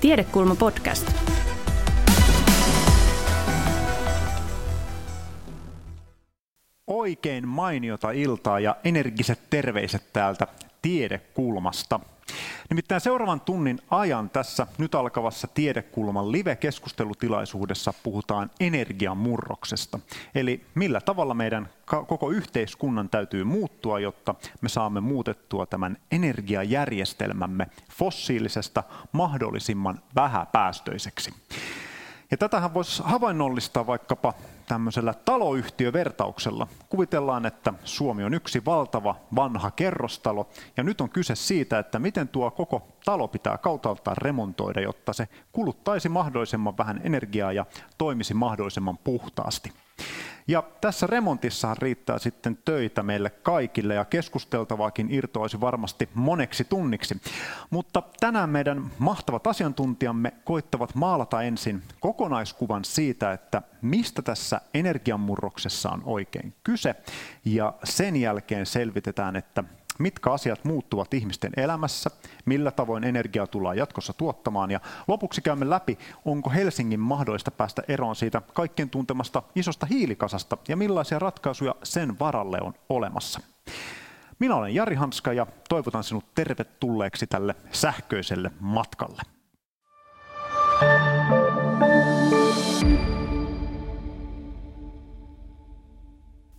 Tiedekulma podcast. Oikein mainiota iltaa ja energiset terveiset täältä Tiedekulmasta. Nimittäin seuraavan tunnin ajan tässä nyt alkavassa Tiedekulman live-keskustelutilaisuudessa puhutaan energiamurroksesta. Eli millä tavalla meidän koko yhteiskunnan täytyy muuttua, jotta me saamme muutettua tämän energiajärjestelmämme fossiilisesta mahdollisimman vähäpäästöiseksi. Ja tätähän voisi havainnollistaa vaikkapa tämmöisellä taloyhtiövertauksella. Kuvitellaan, että Suomi on yksi valtava vanha kerrostalo, ja nyt on kyse siitä, että miten tuo koko talo pitää kautaltaan remontoida, jotta se kuluttaisi mahdollisimman vähän energiaa ja toimisi mahdollisimman puhtaasti. Ja tässä remontissa riittää sitten töitä meille kaikille ja keskusteltavaakin irtoaisi varmasti moneksi tunniksi. Mutta tänään meidän mahtavat asiantuntijamme koittavat maalata ensin kokonaiskuvan siitä, että mistä tässä energiamurroksessa on oikein kyse ja sen jälkeen selvitetään, että mitkä asiat muuttuvat ihmisten elämässä, millä tavoin energiaa tullaan jatkossa tuottamaan ja lopuksi käymme läpi, onko Helsingin mahdollista päästä eroon siitä kaikkien tuntemasta isosta hiilikasasta ja millaisia ratkaisuja sen varalle on olemassa. Minä olen Jari Hanska ja toivotan sinut tervetulleeksi tälle sähköiselle matkalle.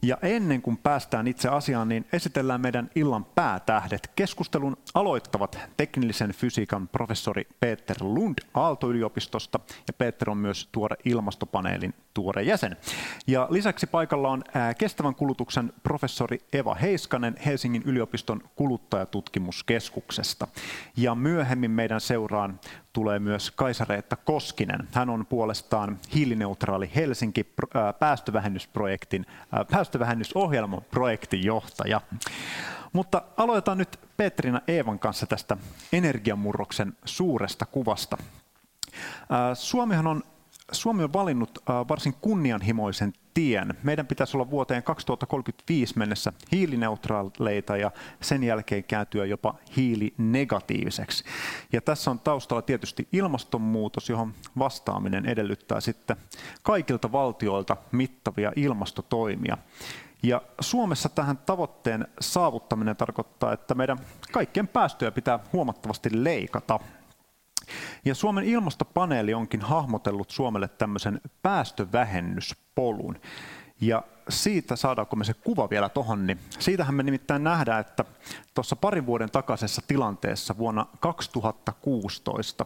Ja ennen kuin päästään itse asiaan, niin esitellään meidän illan päätähdet. Keskustelun aloittavat teknillisen fysiikan professori Peter Lund Aalto-yliopistosta, ja Peter on myös tuore ilmastopaneelin tuore jäsen. Ja lisäksi paikalla on kestävän kulutuksen professori Eva Heiskanen Helsingin yliopiston kuluttajatutkimuskeskuksesta. Ja myöhemmin meidän seuraan tulee myös Kaisareetta Koskinen. Hän on puolestaan hiilineutraali Helsinki päästövähennysprojektin, päästövähennysohjelman projektin johtaja. Mutta aloitetaan nyt Petrina Eevan kanssa tästä energiamurroksen suuresta kuvasta. Suomihan on Suomi on valinnut varsin kunnianhimoisen tien. Meidän pitäisi olla vuoteen 2035 mennessä hiilineutraaleita ja sen jälkeen kääntyä jopa hiilinegatiiviseksi. Ja tässä on taustalla tietysti ilmastonmuutos, johon vastaaminen edellyttää sitten kaikilta valtioilta mittavia ilmastotoimia. Ja Suomessa tähän tavoitteen saavuttaminen tarkoittaa, että meidän kaikkien päästöjä pitää huomattavasti leikata. Ja Suomen ilmastopaneeli onkin hahmotellut Suomelle tämmöisen päästövähennyspolun. Ja siitä saadaanko me se kuva vielä tuohon, niin siitähän me nimittäin nähdään, että tuossa parin vuoden takaisessa tilanteessa vuonna 2016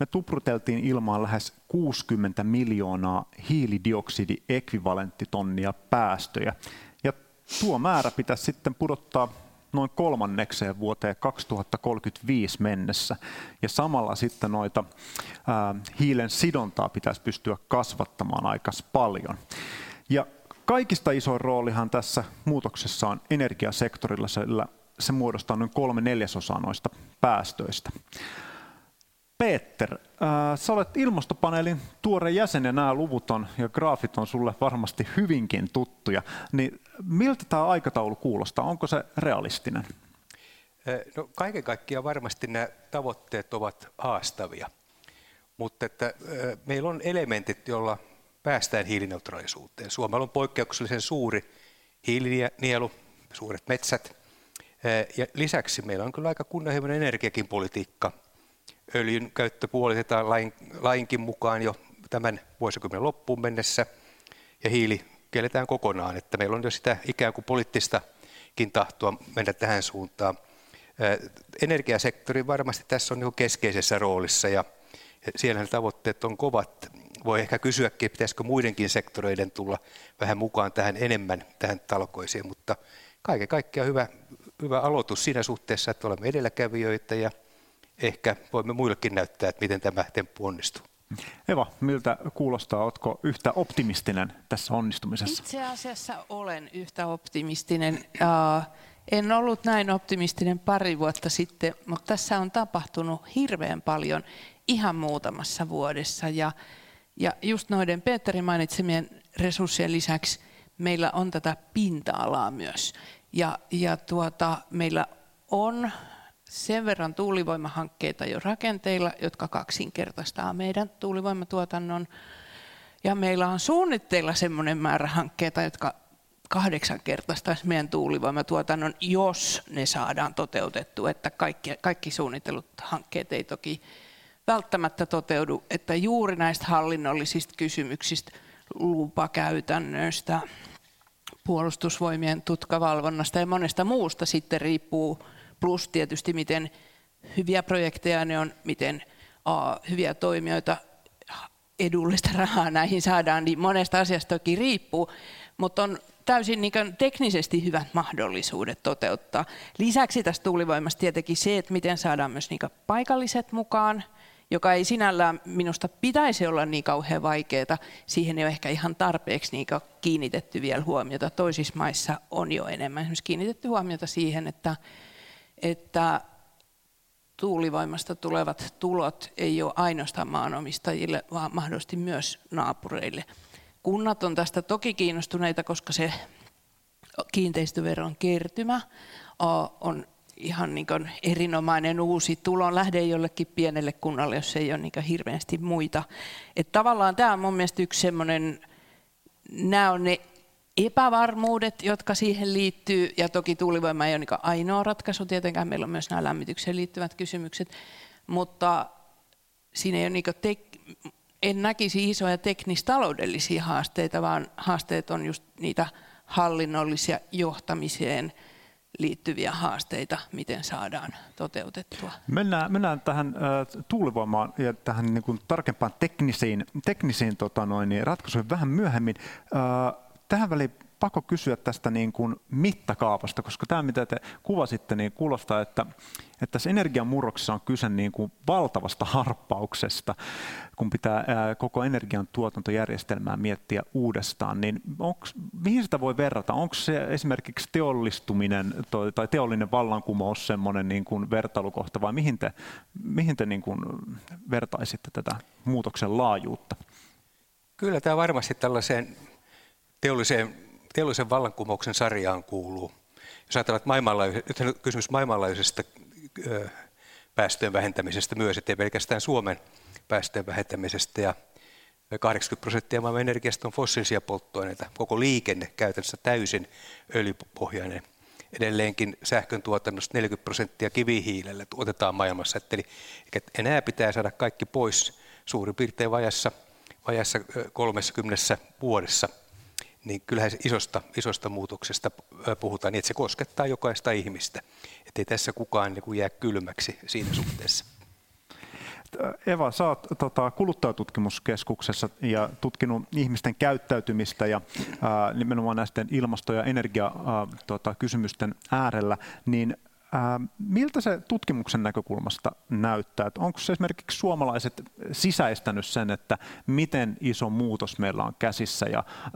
me tupruteltiin ilmaan lähes 60 miljoonaa hiilidioksidiekvivalenttitonnia päästöjä. Ja tuo määrä pitäisi sitten pudottaa noin kolmannekseen vuoteen 2035 mennessä. Ja samalla sitten noita ää, hiilen sidontaa pitäisi pystyä kasvattamaan aika paljon. Ja kaikista isoin roolihan tässä muutoksessa on energiasektorilla, sillä se muodostaa noin kolme neljäsosaa noista päästöistä. Peter, äh, sä olet ilmastopaneelin tuore jäsen ja nämä luvut on, ja graafit on sulle varmasti hyvinkin tuttuja. Niin miltä tämä aikataulu kuulostaa? Onko se realistinen? No, kaiken kaikkiaan varmasti nämä tavoitteet ovat haastavia, mutta että, meillä on elementit, joilla päästään hiilineutraalisuuteen. Suomella on poikkeuksellisen suuri hiilinielu, suuret metsät, ja lisäksi meillä on kyllä aika kunnianhimoinen energiakin politiikka, öljyn käyttö puolitetaan lain, lainkin mukaan jo tämän vuosikymmenen loppuun mennessä ja hiili kielletään kokonaan, että meillä on jo sitä ikään kuin poliittistakin tahtoa mennä tähän suuntaan. Energiasektori varmasti tässä on jo keskeisessä roolissa ja siellä tavoitteet on kovat. Voi ehkä kysyäkin, pitäisikö muidenkin sektoreiden tulla vähän mukaan tähän enemmän tähän talkoisiin, mutta kaiken kaikkiaan hyvä, hyvä aloitus siinä suhteessa, että olemme edelläkävijöitä ja ehkä voimme muillekin näyttää, että miten tämä temppu onnistuu. Eva, miltä kuulostaa? Oletko yhtä optimistinen tässä onnistumisessa? Itse asiassa olen yhtä optimistinen. En ollut näin optimistinen pari vuotta sitten, mutta tässä on tapahtunut hirveän paljon ihan muutamassa vuodessa. Ja, ja just noiden Peterin mainitsemien resurssien lisäksi meillä on tätä pinta-alaa myös. Ja, ja tuota, meillä on sen verran tuulivoimahankkeita jo rakenteilla, jotka kaksinkertaistaa meidän tuulivoimatuotannon. Ja meillä on suunnitteilla semmoinen määrä hankkeita, jotka kahdeksankertaistaisi meidän tuulivoimatuotannon, jos ne saadaan toteutettua. Että kaikki, kaikki suunnitellut hankkeet ei toki välttämättä toteudu, että juuri näistä hallinnollisista kysymyksistä, lupakäytännöistä, puolustusvoimien tutkavalvonnasta ja monesta muusta sitten riippuu, plus tietysti miten hyviä projekteja ne on, miten a, hyviä toimijoita, edullista rahaa näihin saadaan, niin monesta asiasta toki riippuu, mutta on täysin niin teknisesti hyvät mahdollisuudet toteuttaa. Lisäksi tästä tuulivoimasta tietenkin se, että miten saadaan myös niin paikalliset mukaan, joka ei sinällään minusta pitäisi olla niin kauhean vaikeaa. Siihen ei ole ehkä ihan tarpeeksi niin kiinnitetty vielä huomiota. Toisissa maissa on jo enemmän kiinnitetty huomiota siihen, että, että tuulivoimasta tulevat tulot ei ole ainoastaan maanomistajille, vaan mahdollisesti myös naapureille. Kunnat on tästä toki kiinnostuneita, koska se kiinteistöveron kertymä on ihan niin kuin erinomainen uusi tulon lähde jollekin pienelle kunnalle, jos ei ole niin hirveästi muita. Et tavallaan tämä on mun mielestä yksi semmoinen, nämä on ne epävarmuudet, jotka siihen liittyy, ja toki tuulivoima ei ole niin ainoa ratkaisu, tietenkään meillä on myös nämä lämmitykseen liittyvät kysymykset, mutta siinä ei ole niin tek- en näkisi isoja teknistaloudellisia haasteita, vaan haasteet on just niitä hallinnollisia johtamiseen liittyviä haasteita, miten saadaan toteutettua. Mennään, mennään tähän äh, tuulivoimaan ja tähän niin kuin tarkempaan teknisiin, teknisiin tota noin, niin ratkaisuihin vähän myöhemmin. Äh, tähän väliin pakko kysyä tästä niin kuin mittakaavasta, koska tämä mitä te kuvasitte, niin kuulostaa, että, että tässä energiamurroksessa on kyse niin kuin valtavasta harppauksesta, kun pitää ää, koko energian tuotantojärjestelmää miettiä uudestaan, niin onks, mihin sitä voi verrata? Onko se esimerkiksi teollistuminen toi, tai teollinen vallankumous semmoinen niin kuin vertailukohta vai mihin te, mihin te niin kuin vertaisitte tätä muutoksen laajuutta? Kyllä tämä varmasti tällaiseen teolliseen, teollisen vallankumouksen sarjaan kuuluu. Jos ajatellaan, että maailmanlaajuisesta, nyt kysymys maailmanlaajuisesta päästöjen vähentämisestä myös, ettei pelkästään Suomen päästöjen vähentämisestä. Ja 80 prosenttia maailman energiasta on fossiilisia polttoaineita. Koko liikenne käytännössä täysin öljypohjainen. Edelleenkin sähkön tuotannosta 40 prosenttia kivihiilellä tuotetaan maailmassa. Eli enää pitää saada kaikki pois suurin piirtein vajassa, vajassa 30 vuodessa – niin kyllähän isosta, isosta muutoksesta puhutaan niin, että se koskettaa jokaista ihmistä. Että ei tässä kukaan niin kuin jää kylmäksi siinä suhteessa. Eva, sä oot tota, kuluttajatutkimuskeskuksessa ja tutkinut ihmisten käyttäytymistä ja ää, nimenomaan näisten ilmasto- ja energiakysymysten tota, äärellä, niin miltä se tutkimuksen näkökulmasta näyttää? Että onko se esimerkiksi suomalaiset sisäistänyt sen, että miten iso muutos meillä on käsissä ja äh,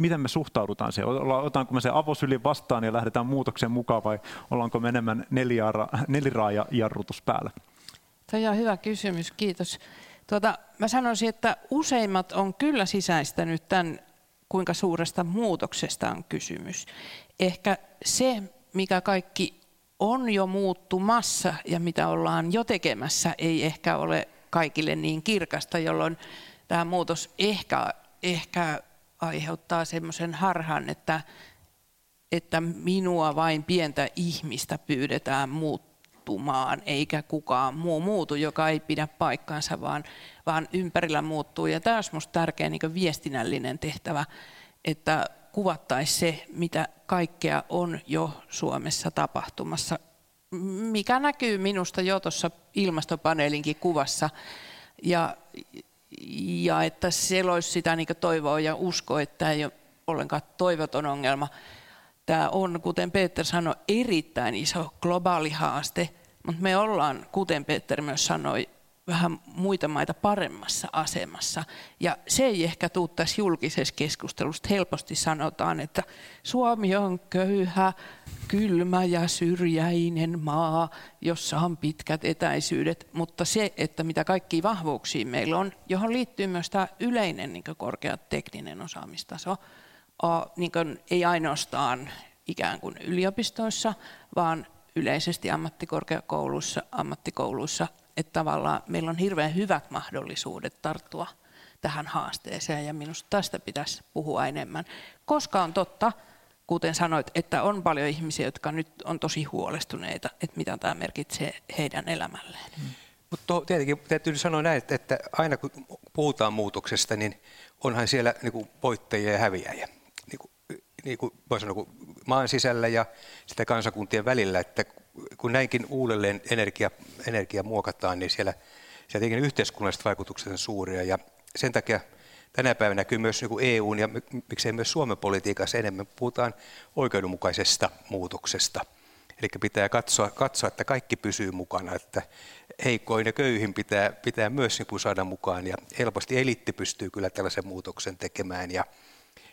miten me suhtaudutaan siihen? Otaanko me se avosyli vastaan ja lähdetään muutoksen mukaan vai ollaanko me enemmän neliraaja-jarrutus päällä? Tämä on hyvä kysymys, kiitos. Tuota, mä sanoisin, että useimmat on kyllä sisäistänyt tämän, kuinka suuresta muutoksesta on kysymys. Ehkä se, mikä kaikki on jo muuttumassa ja mitä ollaan jo tekemässä, ei ehkä ole kaikille niin kirkasta, jolloin tämä muutos ehkä, ehkä aiheuttaa semmoisen harhan, että, että minua vain pientä ihmistä pyydetään muuttumaan, eikä kukaan muu muutu, joka ei pidä paikkaansa, vaan, vaan ympärillä muuttuu. Ja tämä olisi minusta tärkeä niin viestinnällinen tehtävä, että kuvattaisiin se, mitä kaikkea on jo Suomessa tapahtumassa, mikä näkyy minusta jo tuossa ilmastopaneelinkin kuvassa. Ja, ja että siellä olisi sitä niin toivoa ja usko, että tämä ei ole ollenkaan toivoton ongelma. Tämä on, kuten Peter sanoi, erittäin iso globaali haaste, mutta me ollaan, kuten Peter myös sanoi, vähän muita maita paremmassa asemassa. Ja se ei ehkä tule tässä julkisessa keskustelussa. Helposti sanotaan, että Suomi on köyhä, kylmä ja syrjäinen maa, jossa on pitkät etäisyydet. Mutta se, että mitä kaikki vahvuuksia meillä on, johon liittyy myös tämä yleinen niin korkea tekninen osaamistaso, niin ei ainoastaan ikään kuin yliopistoissa, vaan yleisesti ammattikorkeakouluissa, ammattikouluissa, että tavallaan meillä on hirveän hyvät mahdollisuudet tarttua tähän haasteeseen ja minusta tästä pitäisi puhua enemmän, koska on totta, kuten sanoit, että on paljon ihmisiä, jotka nyt on tosi huolestuneita, että mitä tämä merkitsee heidän elämälleen. Hmm. Mutta tietenkin täytyy sanoa näin, että, että aina kun puhutaan muutoksesta, niin onhan siellä niin kuin voittajia ja häviäjiä. Niin kuin, kuin sanoa, maan sisällä ja sitä kansakuntien välillä, että kun näinkin uudelleen energia, energia muokataan, niin siellä, siellä tietenkin yhteiskunnalliset vaikutukset on suuria. Ja sen takia tänä päivänä kyllä myös niin EUn ja miksei myös Suomen politiikassa enemmän. Puhutaan oikeudenmukaisesta muutoksesta. Eli pitää katsoa, katsoa, että kaikki pysyy mukana, että heikkoin ja köyhin pitää, pitää myös niin saada mukaan. Ja helposti elitti pystyy kyllä tällaisen muutoksen tekemään. Ja,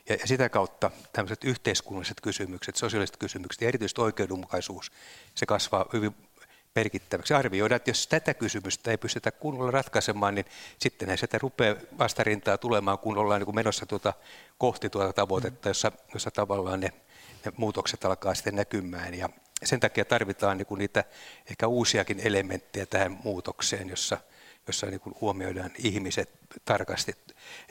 ja, ja sitä kautta tämmöiset yhteiskunnalliset kysymykset, sosiaaliset kysymykset ja erityisesti oikeudenmukaisuus, se kasvaa hyvin merkittäväksi. Arvioida, että jos tätä kysymystä ei pystytä kunnolla ratkaisemaan, niin sitten sitä rupeaa vastarintaa tulemaan, kun ollaan niin menossa tuota, kohti tuota tavoitetta, jossa, jossa tavallaan ne, ne muutokset alkaa sitten näkymään. Ja sen takia tarvitaan niin kuin niitä ehkä uusiakin elementtejä tähän muutokseen, jossa, jossa niin kuin huomioidaan ihmiset tarkasti.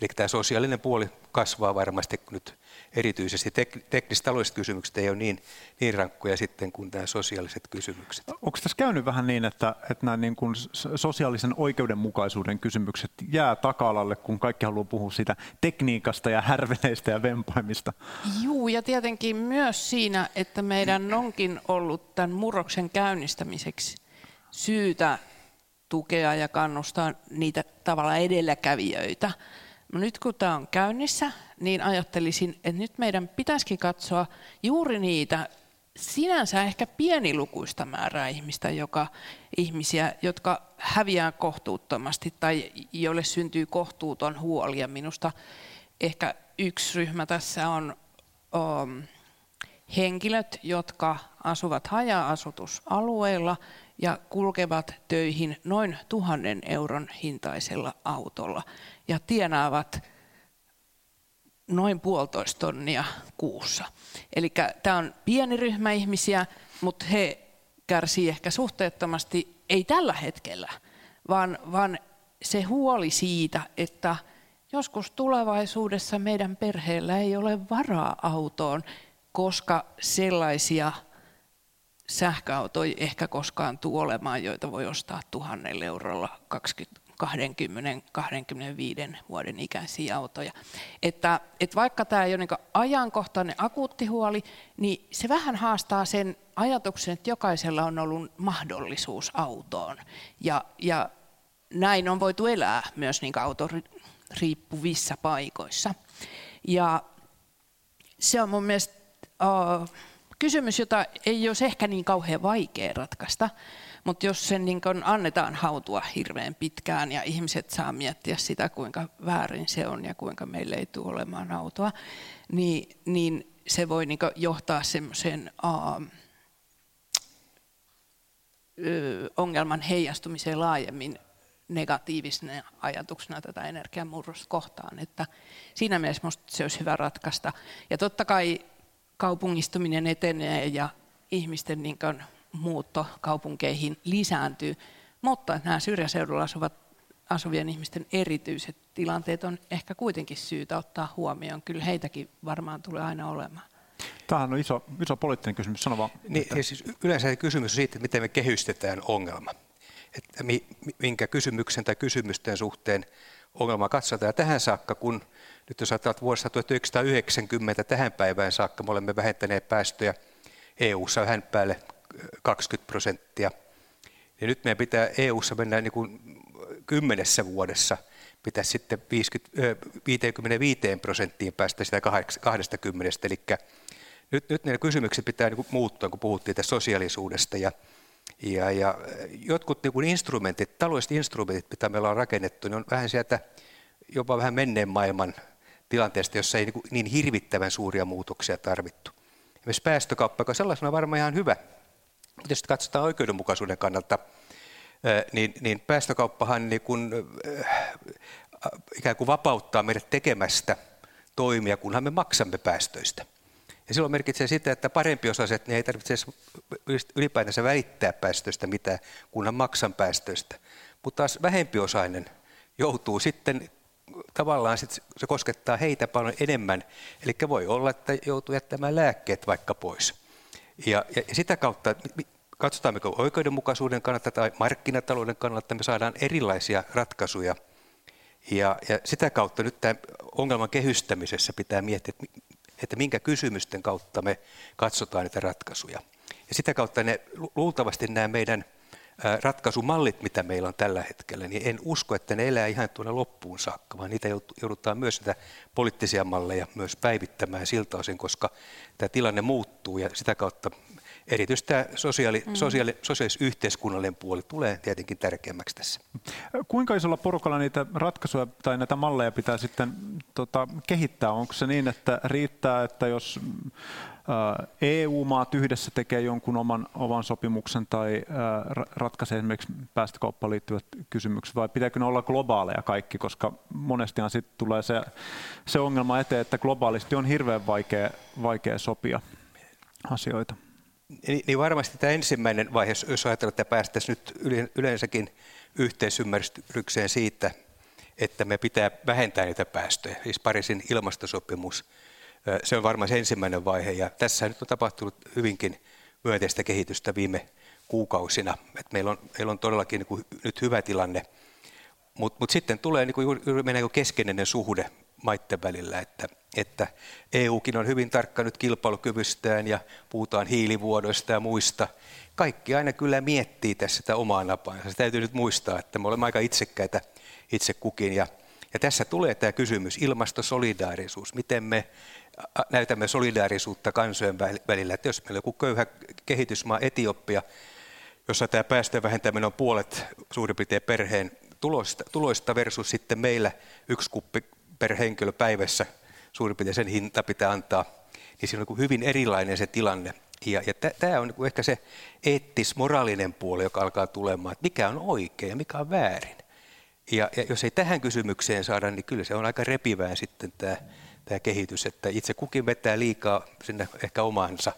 Eli tämä sosiaalinen puoli kasvaa varmasti nyt erityisesti. Tek, teknistaloudelliset kysymykset ei ole niin, niin rankkoja sitten kuin nämä sosiaaliset kysymykset. Onko tässä käynyt vähän niin, että, että nämä niin kuin sosiaalisen oikeudenmukaisuuden kysymykset jää taka-alalle, kun kaikki haluaa puhua siitä tekniikasta ja härveleistä ja vempaimista? Juu, ja tietenkin myös siinä, että meidän onkin ollut tämän murroksen käynnistämiseksi syytä tukea ja kannustaa niitä tavalla edelläkävijöitä. No nyt kun tämä on käynnissä, niin ajattelisin, että nyt meidän pitäisikin katsoa juuri niitä sinänsä ehkä pienilukuista määrää ihmistä, joka, ihmisiä, jotka häviää kohtuuttomasti tai joille syntyy kohtuuton huoli. Ja minusta ehkä yksi ryhmä tässä on um, henkilöt, jotka asuvat haja-asutusalueilla ja kulkevat töihin noin tuhannen euron hintaisella autolla ja tienaavat noin puolitoista tonnia kuussa. Eli tämä on pieni ryhmä ihmisiä, mutta he kärsii ehkä suhteettomasti, ei tällä hetkellä, vaan, vaan se huoli siitä, että joskus tulevaisuudessa meidän perheellä ei ole varaa autoon, koska sellaisia sähköautoja ehkä koskaan tule olemaan, joita voi ostaa tuhannella eurolla 20 20-25 vuoden ikäisiä autoja. Että, että vaikka tämä ei ole niin ajankohtainen akuutti huoli, niin se vähän haastaa sen ajatuksen, että jokaisella on ollut mahdollisuus autoon. Ja, ja näin on voitu elää myös niin autoriippuvissa paikoissa. Ja se on mun mielestä uh, kysymys, jota ei olisi ehkä niin kauhean vaikea ratkaista, mutta jos sen niin kun annetaan hautua hirveän pitkään ja ihmiset saa miettiä sitä, kuinka väärin se on ja kuinka meille ei tule olemaan autoa, niin, niin se voi niin johtaa semmoisen uh, ongelman heijastumiseen laajemmin negatiivisena ajatuksena tätä energiamurrosta kohtaan. Että siinä mielessä minusta se olisi hyvä ratkaista. Ja totta kai kaupungistuminen etenee ja ihmisten niin muutto kaupunkeihin lisääntyy, mutta nämä syrjäseudulla asuvat, asuvien ihmisten erityiset tilanteet on ehkä kuitenkin syytä ottaa huomioon. Kyllä heitäkin varmaan tulee aina olemaan. Tämähän on iso, iso poliittinen kysymys. Sano vaan. Niin, että... siis yleensä kysymys on siitä, että miten me kehystetään ongelma. Että minkä kysymyksen tai kysymysten suhteen ongelma katsotaan. Ja tähän saakka, kun nyt jos ajatellaan vuodesta 1990 tähän päivään saakka, me olemme vähentäneet päästöjä EU-ssa vähän päälle 20 prosenttia. Ja nyt meidän pitää EU-ssa mennä niin kuin kymmenessä vuodessa pitää sitten 50, 55 prosenttiin päästä sitä 20. Eli nyt, nyt ne kysymykset pitää niin muuttua, kun puhuttiin tästä sosiaalisuudesta. Ja, ja, ja jotkut niin kuin instrumentit, taloudelliset instrumentit, mitä meillä on rakennettu, niin on vähän sieltä jopa vähän menneen maailman tilanteesta, jossa ei niin, niin hirvittävän suuria muutoksia tarvittu. Myös päästökauppa, joka sellaisena varmaan ihan hyvä, mutta jos katsotaan oikeudenmukaisuuden kannalta, niin, niin päästökauppahan niin kuin, ikään kuin vapauttaa meidät tekemästä toimia, kunhan me maksamme päästöistä. Ja silloin merkitsee sitä, että parempi osaiset, ne ei tarvitse ylipäätänsä välittää päästöistä mitä, kunnan maksan päästöistä. Mutta taas vähempiosainen joutuu sitten tavallaan sit se koskettaa heitä paljon enemmän. Eli voi olla, että joutuu jättämään lääkkeet vaikka pois. Ja, ja sitä kautta, katsotaanko oikeudenmukaisuuden kannalta tai markkinatalouden kannalta, me saadaan erilaisia ratkaisuja. Ja, ja sitä kautta nyt tämä ongelman kehystämisessä pitää miettiä, että, että minkä kysymysten kautta me katsotaan niitä ratkaisuja. Ja sitä kautta ne luultavasti nämä meidän – ratkaisumallit, mitä meillä on tällä hetkellä, niin en usko, että ne elää ihan tuonne loppuun saakka, vaan niitä joudutaan myös näitä poliittisia malleja myös päivittämään siltä osin, koska tämä tilanne muuttuu ja sitä kautta erityisesti tämä sosiaali, mm. sosiaali, sosiaalis-yhteiskunnallinen puoli tulee tietenkin tärkeämmäksi tässä. Kuinka isolla porukalla niitä ratkaisuja tai näitä malleja pitää sitten tota, kehittää? Onko se niin, että riittää, että jos EU-maat yhdessä tekee jonkun oman, oman sopimuksen tai ratkaisee esimerkiksi päästökauppaan liittyvät kysymykset, vai pitääkö ne olla globaaleja kaikki, koska monestihan sitten tulee se, se ongelma eteen, että globaalisti on hirveän vaikea, vaikea sopia asioita. Niin, niin varmasti tämä ensimmäinen vaihe, jos ajatellaan, että päästäisiin nyt yleensäkin yhteisymmärrykseen siitä, että me pitää vähentää niitä päästöjä, siis Pariisin ilmastosopimus – se on varmaan se ensimmäinen vaihe. Ja tässä nyt on tapahtunut hyvinkin myönteistä kehitystä viime kuukausina. Et meillä, on, meillä on todellakin niin kuin nyt hyvä tilanne, mutta mut sitten tulee niin kuin juuri meidän niin keskeinen suhde maiden välillä, että, että EUkin on hyvin tarkka nyt kilpailukyvystään ja puhutaan hiilivuodoista ja muista. Kaikki aina kyllä miettii tässä sitä omaa napaansa. Se täytyy nyt muistaa, että me olemme aika itsekkäitä itse kukin. Ja, ja tässä tulee tämä kysymys, ilmastosolidaarisuus. Miten me näytämme solidaarisuutta kansojen välillä. Että jos meillä on joku köyhä kehitysmaa Etiopia, jossa tämä päästöjen vähentäminen on puolet suurin piirtein perheen tuloista, tuloista versus sitten meillä yksi kuppi per henkilö päivässä, suurin piirtein sen hinta pitää antaa, niin siinä on niin hyvin erilainen se tilanne. Ja, ja tämä on niin ehkä se eettis-moraalinen puoli, joka alkaa tulemaan, että mikä on oikein ja mikä on väärin. Ja, ja jos ei tähän kysymykseen saada, niin kyllä se on aika repivää sitten tämä tämä kehitys, että itse kukin vetää liikaa sinne ehkä omaansa.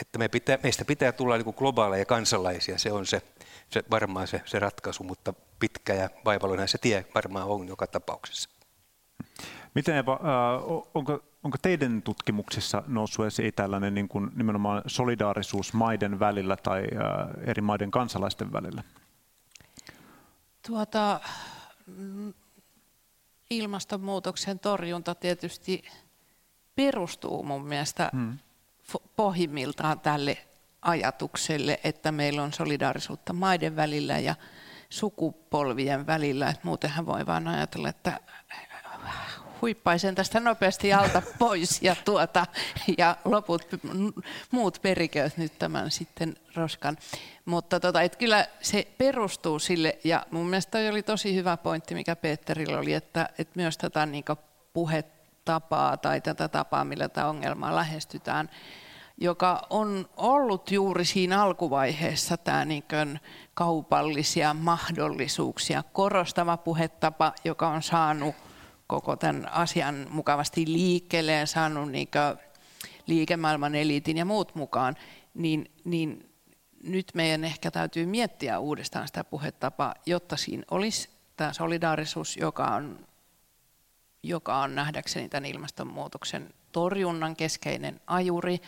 Että me pitää, meistä pitää tulla niin globaaleja kansalaisia, se on se, se varmaan se, se ratkaisu, mutta pitkä ja vaivalloinen se tie varmaan on joka tapauksessa. Miten Eva, äh, onko, onko teidän tutkimuksissa noussut esiin tällainen niin kuin nimenomaan solidaarisuus maiden välillä tai äh, eri maiden kansalaisten välillä? Tuota, ilmastonmuutoksen torjunta tietysti perustuu mun mielestä hmm. pohjimmiltaan tälle ajatukselle, että meillä on solidaarisuutta maiden välillä ja sukupolvien välillä. Et muutenhan voi vain ajatella, että huippaisen tästä nopeasti alta pois ja, tuota, ja loput muut perikööt nyt tämän sitten roskan. Mutta tota, et kyllä se perustuu sille, ja mun mielestä toi oli tosi hyvä pointti, mikä Peterillä oli, että, että myös tätä niin puhetapaa tai tätä tapaa, millä tämä ongelmaa lähestytään, joka on ollut juuri siinä alkuvaiheessa tämä niin kaupallisia mahdollisuuksia korostava puhetapa, joka on saanut koko tämän asian mukavasti liikkeelle ja saanut niin liikemaailman eliitin ja muut mukaan, niin, niin nyt meidän ehkä täytyy miettiä uudestaan sitä puhetapaa, jotta siinä olisi tämä solidaarisuus, joka on, joka on nähdäkseni tämän ilmastonmuutoksen torjunnan keskeinen ajuri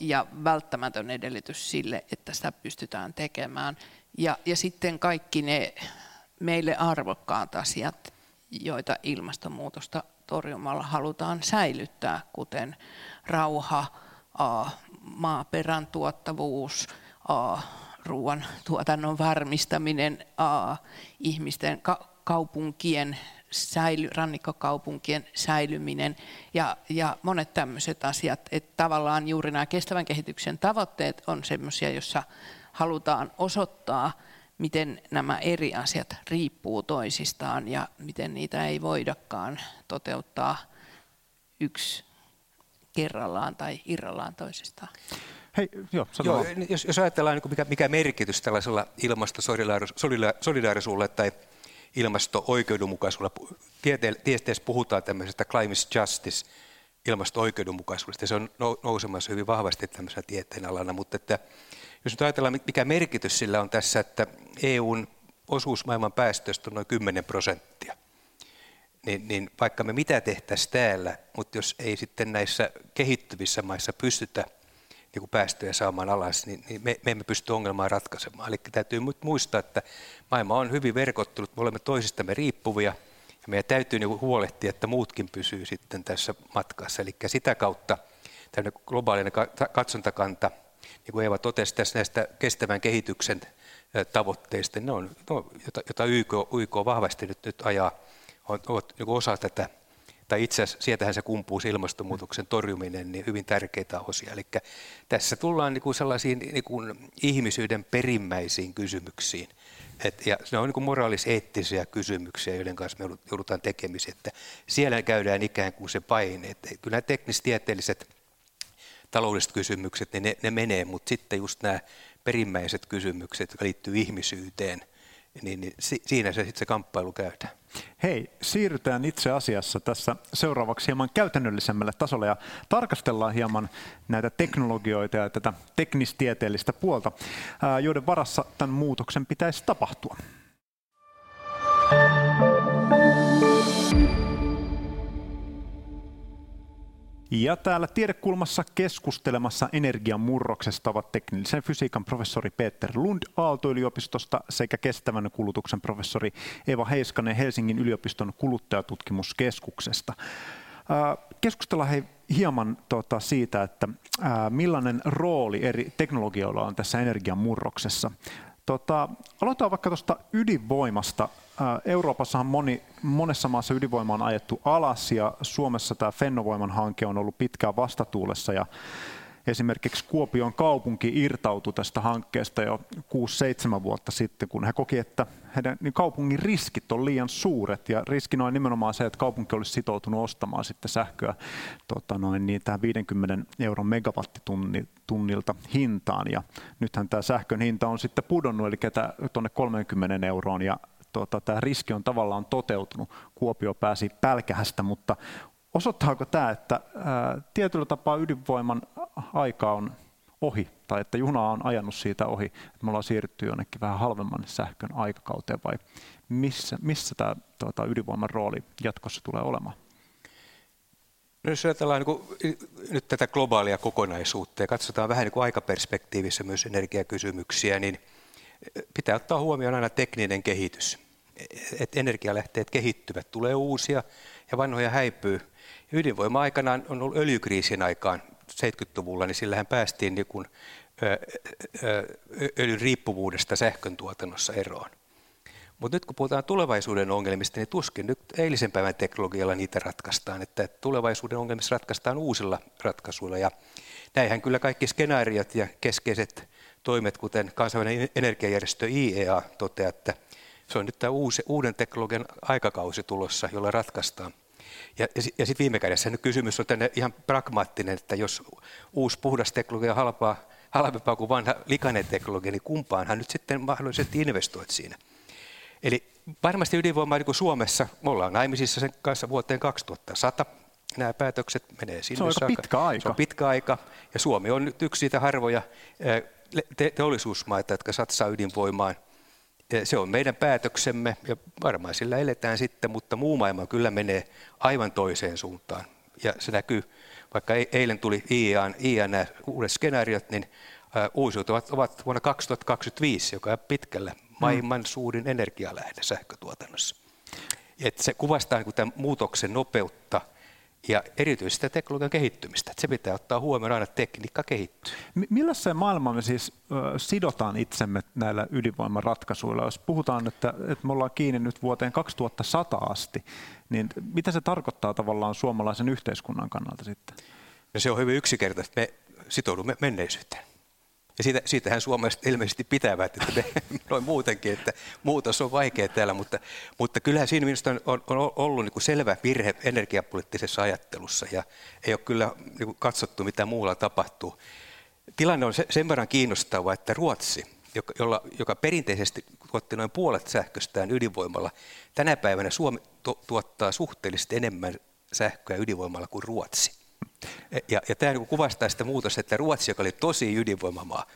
ja välttämätön edellytys sille, että sitä pystytään tekemään. Ja, ja sitten kaikki ne meille arvokkaat asiat, joita ilmastonmuutosta torjumalla halutaan säilyttää, kuten rauha, maaperän tuottavuus, ruoan tuotannon varmistaminen, ihmisten kaupunkien säily, rannikkokaupunkien säilyminen ja, ja monet tämmöiset asiat. Että tavallaan juuri nämä kestävän kehityksen tavoitteet on semmoisia, joissa halutaan osoittaa, miten nämä eri asiat riippuu toisistaan ja miten niitä ei voidakaan toteuttaa yksi kerrallaan tai irrallaan toisistaan. Hei, joo, joo, jos, jos ajatellaan, niin mikä, mikä merkitys tällaisella ilmastosolidaarisuudella tai ilmasto-oikeudenmukaisuudella, tieteessä puhutaan tämmöisestä climate justice ilmasto-oikeudenmukaisuudesta. Se on nousemassa hyvin vahvasti tämmöisenä tieteenalana, mutta että jos nyt ajatellaan, mikä merkitys sillä on tässä, että EUn osuus maailman päästöistä on noin 10 prosenttia, niin, niin vaikka me mitä tehtäisiin täällä, mutta jos ei sitten näissä kehittyvissä maissa pystytä niin kuin päästöjä saamaan alas, niin, niin me, me emme pysty ongelmaa ratkaisemaan. Eli täytyy muistaa, että maailma on hyvin verkottunut, me olemme toisistamme riippuvia, ja meidän täytyy niin huolehtia, että muutkin pysyy sitten tässä matkassa. Eli sitä kautta tämmöinen globaalinen katsontakanta, niin kuin Eeva totesi tässä näistä kestävän kehityksen tavoitteista, ne on, ne on jota YK, YK vahvasti nyt, nyt ajaa, ovat niin osa tätä tai itse asiassa sieltähän se kumpuu se ilmastonmuutoksen torjuminen, niin hyvin tärkeitä osia. Eli tässä tullaan niin kuin sellaisiin niin kuin ihmisyyden perimmäisiin kysymyksiin. Et, ja ne on niin moraaliseettisiä kysymyksiä, joiden kanssa me joudutaan tekemisiin. Että siellä käydään ikään kuin se paine. Että kyllä nämä teknistieteelliset taloudelliset kysymykset, niin ne, ne menee, mutta sitten just nämä perimmäiset kysymykset, jotka liittyy ihmisyyteen, niin, niin siinä se sitten se kamppailu käydään. Hei, siirrytään itse asiassa tässä seuraavaksi hieman käytännöllisemmälle tasolle ja tarkastellaan hieman näitä teknologioita ja tätä teknistieteellistä puolta, joiden varassa tämän muutoksen pitäisi tapahtua. Ja täällä tiedekulmassa keskustelemassa energian murroksesta ovat teknillisen fysiikan professori Peter Lund Aalto-yliopistosta sekä kestävän kulutuksen professori Eva Heiskanen Helsingin yliopiston kuluttajatutkimuskeskuksesta. Keskustellaan hei hieman tota, siitä, että millainen rooli eri teknologioilla on tässä energian murroksessa. Tota, aloitetaan vaikka tuosta ydinvoimasta. Euroopassahan moni, monessa maassa ydinvoima on ajettu alas ja Suomessa tämä Fennovoiman hanke on ollut pitkään vastatuulessa ja esimerkiksi Kuopion kaupunki irtautui tästä hankkeesta jo 6-7 vuotta sitten, kun he koki, että heidän niin kaupungin riskit on liian suuret. Ja riskin on nimenomaan se, että kaupunki olisi sitoutunut ostamaan sitten sähköä tota noin, niin tähän 50 euron megawattitunnilta hintaan. Ja nythän tämä sähkön hinta on sitten pudonnut, eli tuonne 30 euroon. Ja tota, tämä riski on tavallaan toteutunut. Kuopio pääsi pälkähästä, mutta osoittaako tämä, että ää, tietyllä tapaa ydinvoiman aika on ohi, tai että juna on ajanut siitä ohi, että me ollaan siirrytty jonnekin vähän halvemman sähkön aikakauteen, vai missä, missä tämä tuota, ydinvoiman rooli jatkossa tulee olemaan? No jos ajatellaan niin nyt tätä globaalia kokonaisuutta ja katsotaan vähän niin kuin aikaperspektiivissä myös energiakysymyksiä, niin pitää ottaa huomioon aina tekninen kehitys. Että energialähteet kehittyvät, tulee uusia ja vanhoja häipyy. Ydinvoima aikanaan on ollut öljykriisin aikaan 70-luvulla, niin sillähän päästiin niin kuin öljyn riippuvuudesta sähkön tuotannossa eroon. Mutta nyt kun puhutaan tulevaisuuden ongelmista, niin tuskin nyt eilisen päivän teknologialla niitä ratkaistaan. Että tulevaisuuden ongelmista ratkaistaan uusilla ratkaisuilla. Ja näinhän kyllä kaikki skenaariot ja keskeiset toimet, kuten kansainvälinen energiajärjestö IEA toteaa, että se on nyt tämä uusi, uuden teknologian aikakausi tulossa, jolla ratkaistaan ja, ja sitten viime kädessä nyt kysymys on tänne ihan pragmaattinen, että jos uusi puhdas teknologia halpaa, halvempaa kuin vanha likainen teknologia, niin kumpaanhan nyt sitten mahdollisesti investoit siinä. Eli varmasti ydinvoima niin kuin Suomessa, me ollaan naimisissa sen kanssa vuoteen 2100. Nämä päätökset menee sinne Se on aika pitkä aika. Se on pitkä aika. Ja Suomi on nyt yksi siitä harvoja teollisuusmaita, jotka satsaa ydinvoimaan – se on meidän päätöksemme ja varmaan sillä eletään sitten, mutta muu maailma kyllä menee aivan toiseen suuntaan. Ja se näkyy, vaikka eilen tuli IAN, IAN nämä uudet skenaariot, niin uusiutuvat ovat vuonna 2025, joka on pitkällä maailman suurin energialähde sähkötuotannossa. Et se kuvastaa niin tämän muutoksen nopeutta – ja erityisesti teknologian kehittymistä. Se pitää ottaa huomioon aina, että tekniikka kehittyy. Millaiseen maailmaan me siis sidotaan itsemme näillä ydinvoimaratkaisuilla? Jos puhutaan, että, että me ollaan kiinni nyt vuoteen 2100 asti, niin mitä se tarkoittaa tavallaan suomalaisen yhteiskunnan kannalta sitten? No se on hyvin yksinkertaista. Me sitoudumme menneisyyteen. Ja siitä, siitähän suomalaiset ilmeisesti pitävät, että me, noin muutenkin, että muutos on vaikea täällä, mutta, mutta kyllähän siinä minusta on, on, on ollut niin kuin selvä virhe energiapoliittisessa ajattelussa ja ei ole kyllä niin kuin katsottu, mitä muulla tapahtuu. Tilanne on sen verran kiinnostava, että Ruotsi, joka, jolla, joka perinteisesti tuotti noin puolet sähköstään ydinvoimalla, tänä päivänä Suomi tuottaa suhteellisesti enemmän sähköä ydinvoimalla kuin Ruotsi. Ja, ja tämä niin kuvastaa sitä muutosta, että Ruotsi, joka oli tosi ydinvoimamaa,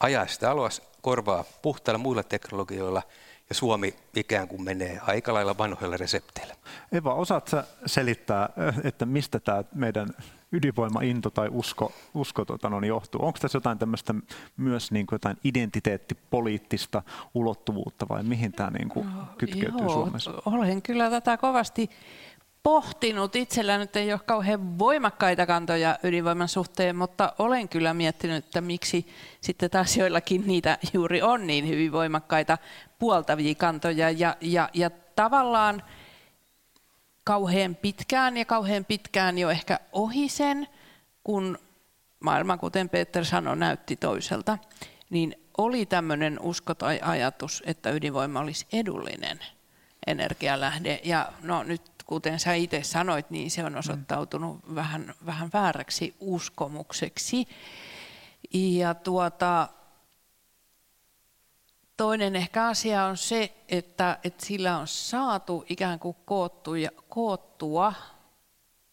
ajaa sitä alas, korvaa puhtailla muilla teknologioilla – ja Suomi ikään kuin menee aika lailla vanhoilla resepteillä. Eva, osaat sä selittää, että mistä tämä meidän ydinvoimainto tai usko, usko tota, no, niin johtuu? Onko tässä jotain tämmöistä myös niin kuin jotain identiteettipoliittista ulottuvuutta vai mihin tämä niin kuin no, kytkeytyy joo, Suomessa? Olen kyllä tätä kovasti pohtinut. Itsellä nyt ei ole kauhean voimakkaita kantoja ydinvoiman suhteen, mutta olen kyllä miettinyt, että miksi sitten taas joillakin niitä juuri on niin hyvin voimakkaita puoltavia kantoja. Ja, ja, ja tavallaan kauhean pitkään ja kauhean pitkään jo ehkä ohi sen, kun maailma, kuten Peter sanoi, näytti toiselta, niin oli tämmöinen usko tai ajatus, että ydinvoima olisi edullinen energialähde. Ja no nyt kuten sä itse sanoit, niin se on osoittautunut mm. vähän, vähän vääräksi uskomukseksi. Ja tuota, toinen ehkä asia on se, että, että sillä on saatu ikään kuin koottua, koottua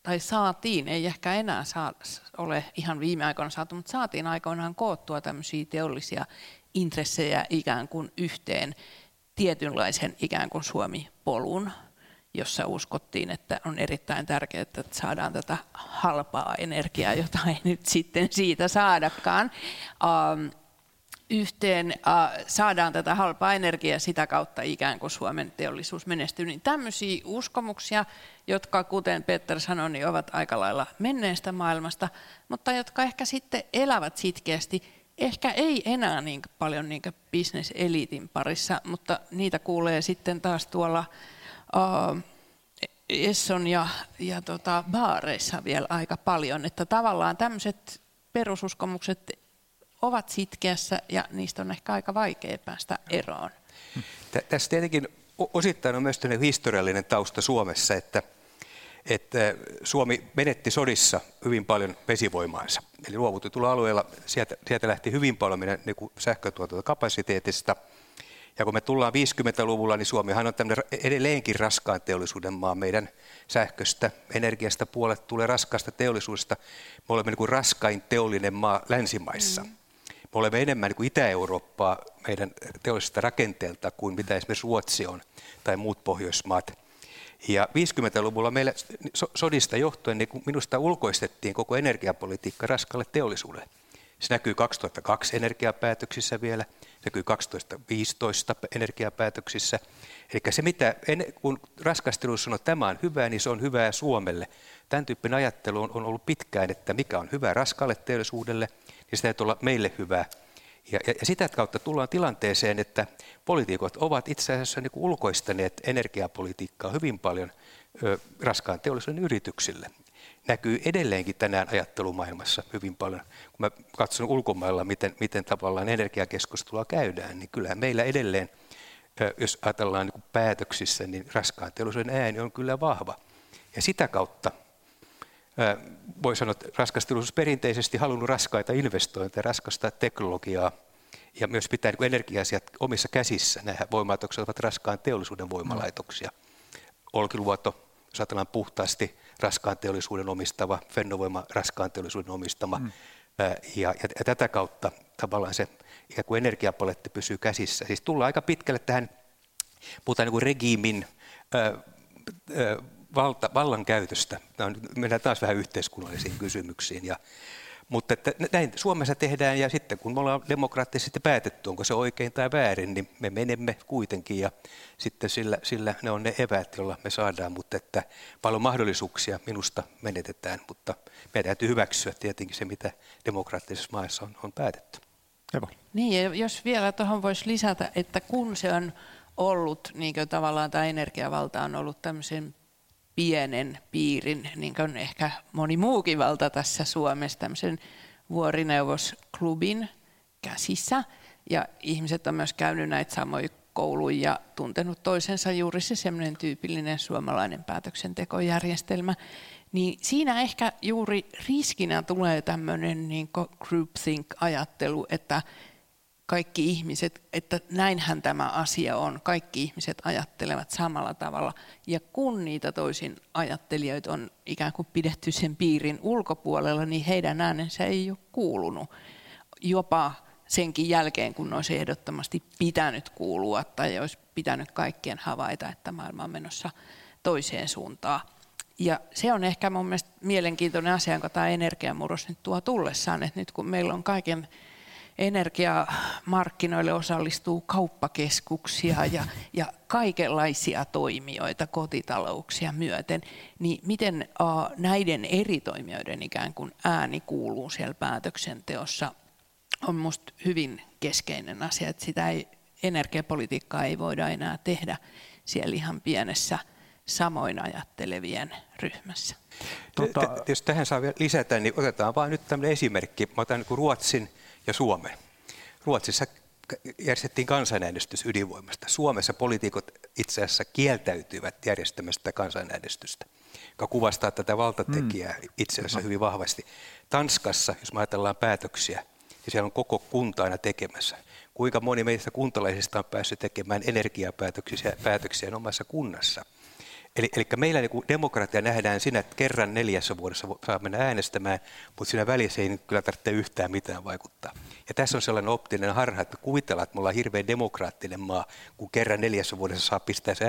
tai saatiin, ei ehkä enää saa, ole ihan viime aikoina saatu, mutta saatiin aikoinaan koottua tämmöisiä teollisia intressejä ikään kuin yhteen tietynlaisen ikään kuin Suomi-polun jossa uskottiin, että on erittäin tärkeää, että saadaan tätä halpaa energiaa, jota ei nyt sitten siitä saadakaan. Ähm, yhteen uh, saadaan tätä halpaa energiaa sitä kautta ikään kuin Suomen teollisuus menestyy. Niin tämmöisiä uskomuksia, jotka kuten Peter sanoi, niin ovat aika lailla menneestä maailmasta, mutta jotka ehkä sitten elävät sitkeästi. Ehkä ei enää niin paljon niin bisneseliitin parissa, mutta niitä kuulee sitten taas tuolla uh, Esson ja, ja tota, baareissa vielä aika paljon, että tavallaan tämmöiset perususkomukset ovat sitkeässä ja niistä on ehkä aika vaikea päästä eroon. Tässä tietenkin osittain on myös historiallinen tausta Suomessa, että, että Suomi menetti sodissa hyvin paljon vesivoimaansa. Eli luovutetulla alueella sieltä, sieltä lähti hyvin paljon meidän niin sähkötuotantokapasiteetista – ja kun me tullaan 50-luvulla, niin Suomihan on tämmöinen edelleenkin raskaan teollisuuden maa. Meidän sähköstä, energiasta puolet tulee raskaasta teollisuudesta. Me olemme niin kuin raskain teollinen maa länsimaissa. Mm. Me olemme enemmän niin kuin Itä-Eurooppaa meidän teollisesta rakenteelta kuin mitä esimerkiksi Ruotsi on tai muut Pohjoismaat. Ja 50-luvulla meillä sodista johtuen niin minusta ulkoistettiin koko energiapolitiikka raskalle teollisuudelle. Se näkyy 2002 energiapäätöksissä vielä, se näkyy 2015 energiapäätöksissä. Eli se, mitä, kun raskastelussa sanoo, että tämä on hyvää, niin se on hyvää Suomelle. Tämän tyyppinen ajattelu on, on ollut pitkään, että mikä on hyvää raskaalle teollisuudelle, niin se täytyy olla meille hyvää. Ja, ja, ja sitä kautta tullaan tilanteeseen, että poliitikot ovat itse asiassa niin ulkoistaneet energiapolitiikkaa hyvin paljon ö, raskaan teollisuuden yrityksille näkyy edelleenkin tänään ajattelumaailmassa hyvin paljon. Kun mä katson ulkomailla, miten, miten tavallaan energiakeskustelua käydään, niin kyllähän meillä edelleen, jos ajatellaan niin päätöksissä, niin raskaan teollisuuden ääni on kyllä vahva. Ja sitä kautta voi sanoa, että raskas teollisuus perinteisesti halunnut raskaita investointeja, raskasta teknologiaa, ja myös pitää niin energia-asiat omissa käsissä. Nämä voimalaitokset ovat raskaan teollisuuden voimalaitoksia. Olkiluoto, jos ajatellaan puhtaasti raskaan teollisuuden omistava, Fennovoima raskaan teollisuuden omistama. Mm. Ja, ja, ja tätä kautta tavallaan se ikään kuin energiapaletti pysyy käsissä. Siis tullaan aika pitkälle tähän, puhutaan niin kuin regiimin ö, ö, valta, vallankäytöstä. Mennään taas vähän yhteiskunnallisiin kysymyksiin. Ja, mutta että näin Suomessa tehdään ja sitten kun me ollaan demokraattisesti päätetty, onko se oikein tai väärin, niin me menemme kuitenkin ja sitten sillä, sillä ne on ne eväät, joilla me saadaan, mutta että paljon mahdollisuuksia minusta menetetään, mutta meidän täytyy hyväksyä tietenkin se, mitä demokraattisessa maassa on, on päätetty. Evo. Niin, ja jos vielä tuohon voisi lisätä, että kun se on ollut, niin kuin tavallaan tämä energiavalta on ollut tämmöisen pienen piirin, niin kuin ehkä moni muukin valta tässä Suomessa, tämmöisen vuorineuvosklubin käsissä. Ja ihmiset on myös käynyt näitä samoja kouluja ja tuntenut toisensa juuri se semmoinen tyypillinen suomalainen päätöksentekojärjestelmä. Niin siinä ehkä juuri riskinä tulee tämmöinen niin groupthink-ajattelu, että kaikki ihmiset, että näinhän tämä asia on. Kaikki ihmiset ajattelevat samalla tavalla. Ja kun niitä toisin ajattelijoita on ikään kuin pidetty sen piirin ulkopuolella, niin heidän äänensä ei ole kuulunut. Jopa senkin jälkeen, kun olisi ehdottomasti pitänyt kuulua tai olisi pitänyt kaikkien havaita, että maailma on menossa toiseen suuntaan. Ja se on ehkä mun mielestä mielenkiintoinen asia, jonka tämä energiamurros nyt tuo tullessaan, että nyt kun meillä on kaiken energiamarkkinoille osallistuu kauppakeskuksia ja, ja kaikenlaisia toimijoita kotitalouksia myöten, niin miten uh, näiden eri toimijoiden ikään kuin ääni kuuluu siellä päätöksenteossa on minusta hyvin keskeinen asia, että sitä ei, energiapolitiikkaa ei voida enää tehdä siellä ihan pienessä samoin ajattelevien ryhmässä. Tota... Jos tähän saa vielä lisätä, niin otetaan vain nyt tämmöinen esimerkki. Mä otan niin Ruotsin Suomen. Ruotsissa järjestettiin kansanäänestys ydinvoimasta. Suomessa poliitikot itse asiassa kieltäytyivät järjestämästä kansanäänestystä, joka kuvastaa tätä valtatekijää mm. itse asiassa hyvin vahvasti. Tanskassa, jos me ajatellaan päätöksiä, niin siellä on koko kunta aina tekemässä. Kuinka moni meistä kuntalaisista on päässyt tekemään energiapäätöksiä päätöksiä omassa kunnassa – Eli, eli meillä niin demokratia nähdään siinä, että kerran neljässä vuodessa saa mennä äänestämään, mutta siinä välissä ei kyllä tarvitse yhtään mitään vaikuttaa. Ja tässä on sellainen optinen harha, että kuvitellaan, että me ollaan hirveän demokraattinen maa, kun kerran neljässä vuodessa saa pistää se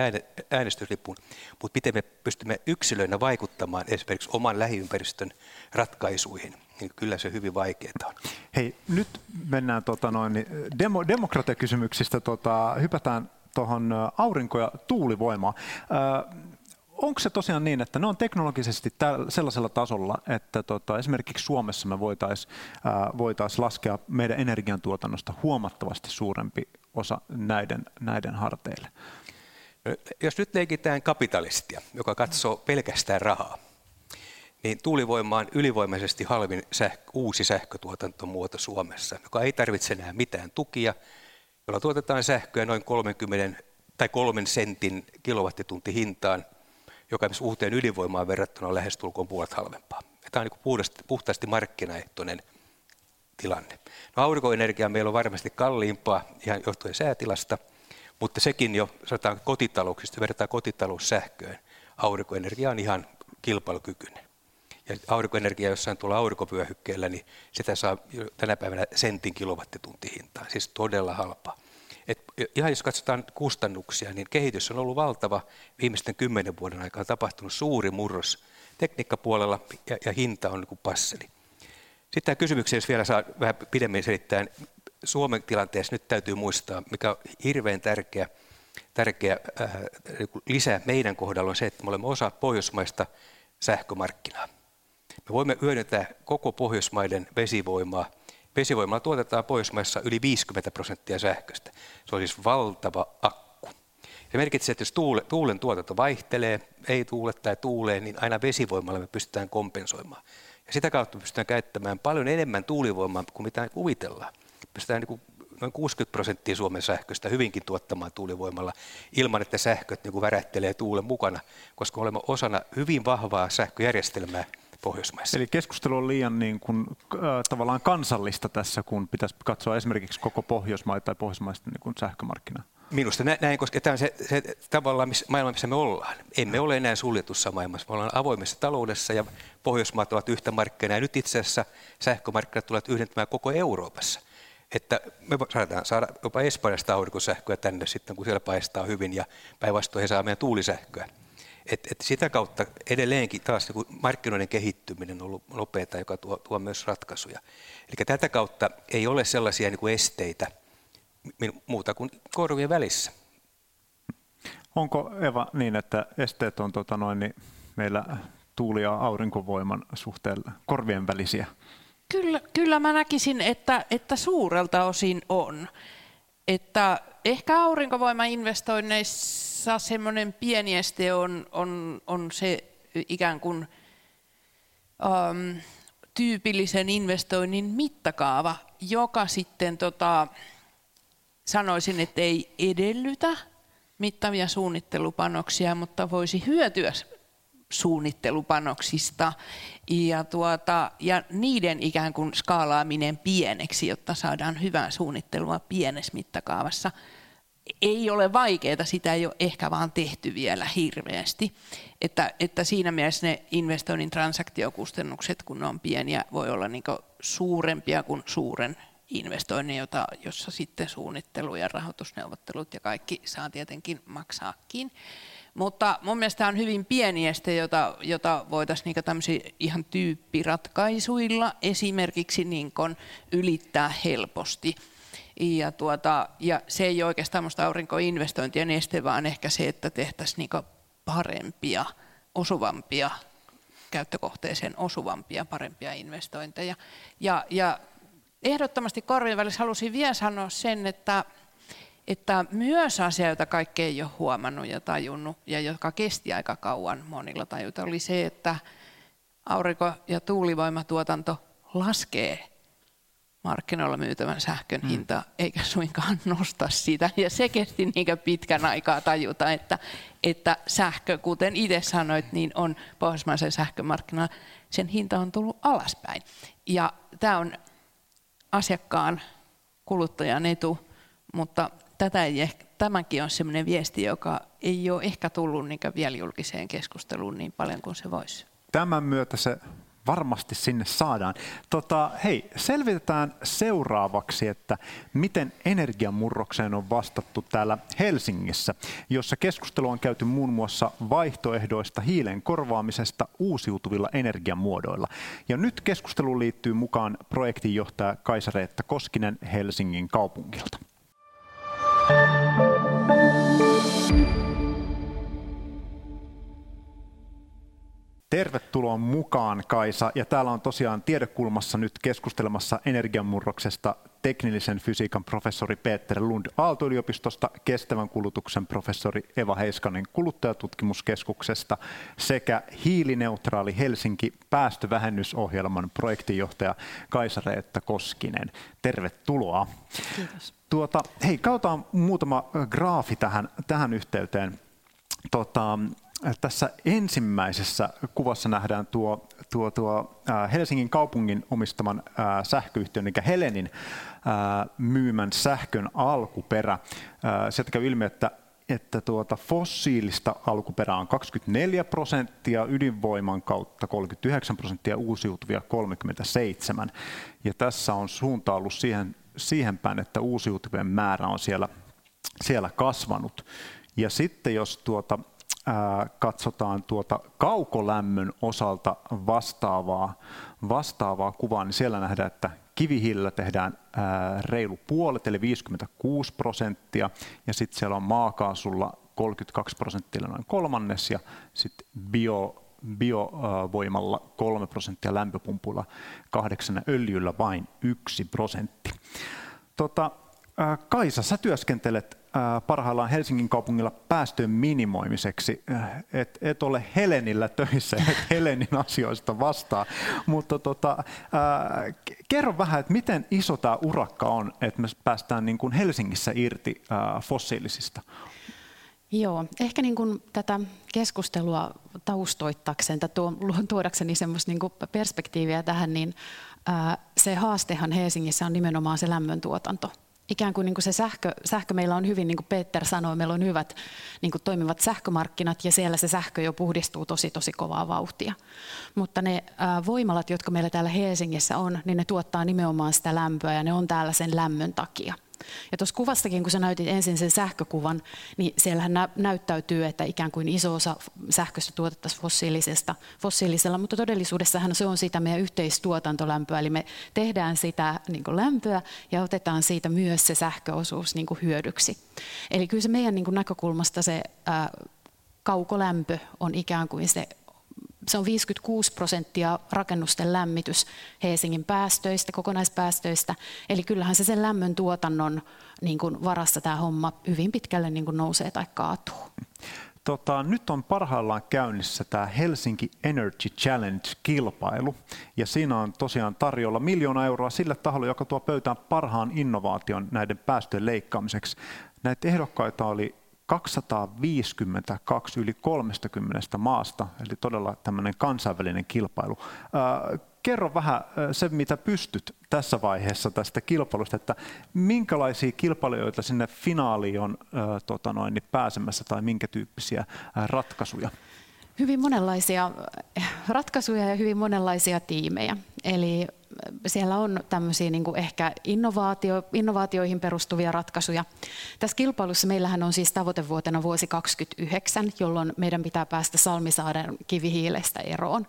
äänestyslipun. Mutta miten me pystymme yksilöinä vaikuttamaan esimerkiksi oman lähiympäristön ratkaisuihin, niin kyllä se hyvin vaikeaa on. Hei, nyt mennään tota noin, demo, demokratiakysymyksistä, tota, hypätään tuohon aurinko- ja tuulivoimaan onko se tosiaan niin, että ne on teknologisesti sellaisella tasolla, että tota, esimerkiksi Suomessa me voitaisiin voitais laskea meidän energiantuotannosta huomattavasti suurempi osa näiden, näiden harteille? Jos nyt leikitään kapitalistia, joka katsoo pelkästään rahaa, niin tuulivoima on ylivoimaisesti halvin sähkö, uusi sähkötuotantomuoto Suomessa, joka ei tarvitse enää mitään tukia, jolla tuotetaan sähköä noin 30 tai kolmen sentin kilowattitunti hintaan, joka esimerkiksi uuteen ydinvoimaan verrattuna on lähestulkoon puolet halvempaa. Ja tämä on niin puhtaasti, puhtaasti markkinaehtoinen tilanne. No aurinkoenergia meillä on varmasti kalliimpaa ihan johtuen säätilasta, mutta sekin jo sanotaan kotitalouksista, verrataan kotitaloussähköön. Aurinkoenergia on ihan kilpailukykyinen. Ja aurinkoenergia jossain tuolla aurinkovyöhykkeellä, niin sitä saa tänä päivänä sentin kilowattitunti hintaa, siis todella halpaa. Et ihan jos katsotaan kustannuksia, niin kehitys on ollut valtava. Viimeisten kymmenen vuoden aikana on tapahtunut suuri murros tekniikkapuolella ja, ja hinta on niin passeli. Sitten tämä kysymyksiä, jos vielä saa vähän pidemmin selittää, Suomen tilanteessa nyt täytyy muistaa, mikä on hirveän tärkeä, tärkeä äh, niin lisä meidän kohdalla on se, että me olemme osa pohjoismaista sähkömarkkinaa. Me voimme hyödyntää koko Pohjoismaiden vesivoimaa – Vesivoimalla tuotetaan Pohjoismaissa yli 50 prosenttia sähköstä. Se on siis valtava akku. Se merkitsee, että jos tuule, tuulen tuotanto vaihtelee, ei tuule tai tuulee, niin aina vesivoimalla me pystytään kompensoimaan. Ja sitä kautta pystytään käyttämään paljon enemmän tuulivoimaa kuin mitä kuvitellaan. Pystytään niin kuin noin 60 prosenttia Suomen sähköstä hyvinkin tuottamaan tuulivoimalla ilman, että sähköt niin kuin värähtelee tuulen mukana, koska olemme osana hyvin vahvaa sähköjärjestelmää, Pohjoismaissa. Eli keskustelu on liian niin kuin, äh, tavallaan kansallista tässä, kun pitäisi katsoa esimerkiksi koko Pohjoismaita tai pohjoismaista niin kuin sähkömarkkinaa. Minusta näin, koska tämä on se, se tavallaan missä, maailma, missä me ollaan. Emme ole enää suljetussa maailmassa. Me ollaan avoimessa taloudessa ja Pohjoismaat ovat yhtä markkinaa. Ja nyt itse asiassa sähkömarkkinat tulevat yhdentymään koko Euroopassa. Että me saadaan saada jopa Espanjasta aurinkosähköä tänne sitten, kun siellä paistaa hyvin ja päinvastoin he saa meidän tuulisähköä. Et, et sitä kautta edelleenkin taas niin markkinoiden kehittyminen on ollut nopeaa, joka tuo, tuo myös ratkaisuja. Eli tätä kautta ei ole sellaisia niin kuin esteitä muuta kuin korvien välissä. Onko Eva niin, että esteet on tota noin, niin meillä tuuli- ja aurinkovoiman suhteen korvien välisiä? Kyllä, kyllä mä näkisin, että, että suurelta osin on. Että ehkä aurinkovoimainvestoinneissa Saksassa semmoinen pieni este on, on, on se ikään kuin um, tyypillisen investoinnin mittakaava, joka sitten tota, sanoisin, että ei edellytä mittavia suunnittelupanoksia, mutta voisi hyötyä suunnittelupanoksista ja, tuota, ja niiden ikään kuin skaalaaminen pieneksi, jotta saadaan hyvää suunnittelua pienessä mittakaavassa. Ei ole vaikeaa, sitä ei ole ehkä vaan tehty vielä hirveästi. Että, että siinä mielessä ne investoinnin transaktiokustannukset, kun ne on pieniä, voi olla niin suurempia kuin suuren investoinnin, jota, jossa sitten suunnittelu ja rahoitusneuvottelut ja kaikki saa tietenkin maksaakin. Mutta mun mielestä on hyvin pieni este, jota, jota voitaisiin niin ihan tyyppiratkaisuilla esimerkiksi niin ylittää helposti. Ja, tuota, ja se ei ole oikeastaan minusta aurinkoinvestointien este, vaan ehkä se, että tehtäisiin niin parempia, osuvampia, käyttökohteeseen osuvampia, parempia investointeja. Ja, ja ehdottomasti korvien välissä halusin vielä sanoa sen, että että myös asia, jota kaikki ei ole huomannut ja tajunnut, ja joka kesti aika kauan monilla tajuta, oli se, että aurinko- ja tuulivoimatuotanto laskee markkinoilla myytävän sähkön mm. hinta, eikä suinkaan nosta sitä. Ja se kesti niin pitkän aikaa tajuta, että, että sähkö, kuten itse sanoit, niin on pohjoismaisen sähkömarkkinoilla, sen hinta on tullut alaspäin. Ja tämä on asiakkaan kuluttajan etu, mutta tätä ei ehkä, tämäkin on sellainen viesti, joka ei ole ehkä tullut niin vielä julkiseen keskusteluun niin paljon kuin se voisi. Tämän myötä se varmasti sinne saadaan. Tota, hei, selvitetään seuraavaksi, että miten energiamurrokseen on vastattu täällä Helsingissä, jossa keskustelu on käyty muun muassa vaihtoehdoista hiilen korvaamisesta uusiutuvilla energiamuodoilla. Ja nyt keskustelu liittyy mukaan projektinjohtaja Kaisa-Reetta Koskinen Helsingin kaupungilta. Tervetuloa mukaan Kaisa. Ja täällä on tosiaan tiedekulmassa nyt keskustelemassa energiamurroksesta teknillisen fysiikan professori Peter Lund Aalto-yliopistosta, kestävän kulutuksen professori Eva Heiskanen kuluttajatutkimuskeskuksesta sekä hiilineutraali Helsinki päästövähennysohjelman projektinjohtaja Kaisa-Reetta Koskinen. Tervetuloa. Kiitos. Tuota, hei, kautaan muutama graafi tähän, tähän yhteyteen. Tota, tässä ensimmäisessä kuvassa nähdään tuo, tuo, tuo Helsingin kaupungin omistaman sähköyhtiön, eli Helenin myymän sähkön alkuperä. Sieltä käy ilmi, että että tuota fossiilista alkuperää on 24 prosenttia, ydinvoiman kautta 39 prosenttia, uusiutuvia 37. Ja tässä on suunta ollut siihen, siihen päin, että uusiutuvien määrä on siellä, siellä kasvanut. Ja sitten jos tuota, katsotaan tuota kaukolämmön osalta vastaavaa, vastaavaa kuvaa, niin siellä nähdään, että kivihiilellä tehdään ää, reilu puolet, eli 56 prosenttia, ja sitten siellä on maakaasulla 32 prosenttia, noin kolmannes, ja sitten bio, biovoimalla 3 prosenttia, lämpöpumpulla 8 öljyllä vain 1 prosentti. Tota, Kaisa, sä työskentelet parhaillaan Helsingin kaupungilla päästöjen minimoimiseksi. Et, et ole Helenillä töissä, et Helenin asioista vastaa. Mutta tota, ää, kerro vähän, että miten iso tämä urakka on, että me päästään niin kuin Helsingissä irti ää, fossiilisista? Joo, ehkä niin kuin tätä keskustelua taustoittakseen tai tuodakseni semmoista niin perspektiiviä tähän, niin ää, se haastehan Helsingissä on nimenomaan se lämmöntuotanto ikään kuin, niin kuin se sähkö, sähkö meillä on hyvin, niin kuin Peter sanoi, meillä on hyvät niin kuin toimivat sähkömarkkinat ja siellä se sähkö jo puhdistuu tosi tosi kovaa vauhtia. Mutta ne ää, voimalat, jotka meillä täällä Helsingissä on, niin ne tuottaa nimenomaan sitä lämpöä ja ne on täällä sen lämmön takia. Ja tuossa kuvastakin, kun sä näytit ensin sen sähkökuvan, niin siellähän nä- näyttäytyy, että ikään kuin iso osa sähköstä tuotettaisiin fossiilisesta, fossiilisella, mutta todellisuudessahan se on sitä meidän yhteistuotantolämpöä, eli me tehdään sitä niin lämpöä ja otetaan siitä myös se sähköosuus niin hyödyksi. Eli kyllä se meidän niin näkökulmasta se ää, kaukolämpö on ikään kuin se se on 56 prosenttia rakennusten lämmitys Helsingin päästöistä, kokonaispäästöistä. Eli kyllähän se sen lämmön tuotannon niin kuin varassa tämä homma hyvin pitkälle niin kuin nousee tai kaatuu. Tota, nyt on parhaillaan käynnissä tämä Helsinki Energy Challenge-kilpailu, ja siinä on tosiaan tarjolla miljoona euroa sille taholle, joka tuo pöytään parhaan innovaation näiden päästöjen leikkaamiseksi. Näitä ehdokkaita oli 252 yli 30 maasta, eli todella tämmöinen kansainvälinen kilpailu. Kerro vähän se, mitä pystyt tässä vaiheessa tästä kilpailusta, että minkälaisia kilpailijoita sinne finaaliin on tota noin, niin pääsemässä tai minkä tyyppisiä ratkaisuja? Hyvin monenlaisia ratkaisuja ja hyvin monenlaisia tiimejä. Eli siellä on tämmöisiä niin kuin ehkä innovaatio, innovaatioihin perustuvia ratkaisuja. Tässä kilpailussa meillähän on siis tavoitevuotena vuosi 2029, jolloin meidän pitää päästä Salmisaaren kivihiilestä eroon.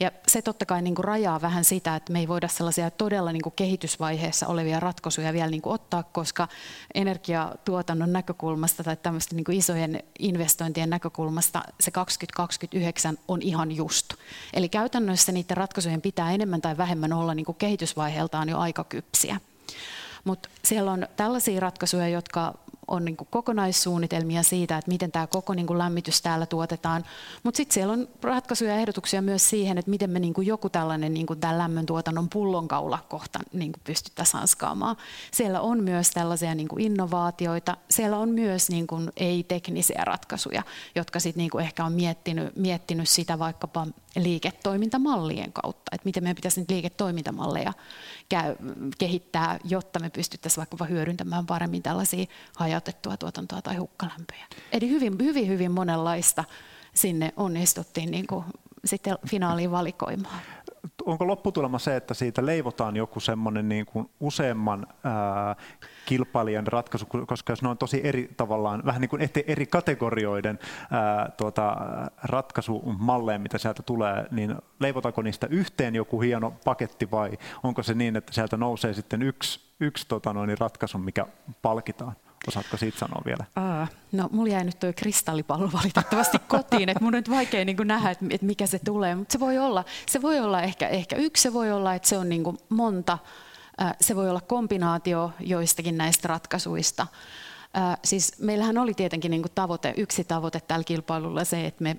Ja se totta kai niin kuin rajaa vähän sitä, että me ei voida sellaisia todella niin kuin kehitysvaiheessa olevia ratkaisuja vielä niin kuin ottaa, koska energiatuotannon näkökulmasta tai tämmöisten niin kuin isojen investointien näkökulmasta se 2029 on ihan just. Eli käytännössä niiden ratkaisujen pitää enemmän tai vähemmän olla niin kuin kehitysvaiheeltaan jo aika kypsiä. Mutta siellä on tällaisia ratkaisuja, jotka on niin kuin kokonaissuunnitelmia siitä, että miten tämä koko niin kuin lämmitys täällä tuotetaan. Mutta sitten siellä on ratkaisuja ja ehdotuksia myös siihen, että miten me niin kuin joku tällainen niin kuin tämän lämmöntuotannon pullonkaula kohta niin kuin pystyttäisiin hanskaamaan. Siellä on myös tällaisia niin kuin innovaatioita. Siellä on myös niin kuin ei-teknisiä ratkaisuja, jotka sitten niin kuin ehkä on miettinyt, miettinyt sitä vaikkapa liiketoimintamallien kautta, että miten meidän pitäisi niitä liiketoimintamalleja kehittää, jotta me pystyttäisiin vaikkapa hyödyntämään paremmin tällaisia hajautettua tuotantoa tai hukkalämpöjä. Eli hyvin, hyvin, hyvin monenlaista sinne onnistuttiin niin kuin sitten finaaliin valikoimaan onko lopputulema se, että siitä leivotaan joku semmoinen niin kuin useamman ää, kilpailijan ratkaisu, koska jos ne on tosi eri tavallaan, vähän niin kuin eri kategorioiden ää, tuota, ratkaisumalleen, mitä sieltä tulee, niin leivotaanko niistä yhteen joku hieno paketti vai onko se niin, että sieltä nousee sitten yksi, yksi tota noin, ratkaisu, mikä palkitaan? Osaatko siitä sanoa vielä? Aa, no, mulla jäi nyt tuo kristallipallo valitettavasti kotiin, että mun on nyt vaikea niin nähdä, että, että mikä se tulee, mutta se voi olla, se voi olla ehkä, ehkä yksi, se voi olla, että se on niin monta, se voi olla kombinaatio joistakin näistä ratkaisuista. Siis meillähän oli tietenkin niin tavoite, yksi tavoite tällä kilpailulla se, että me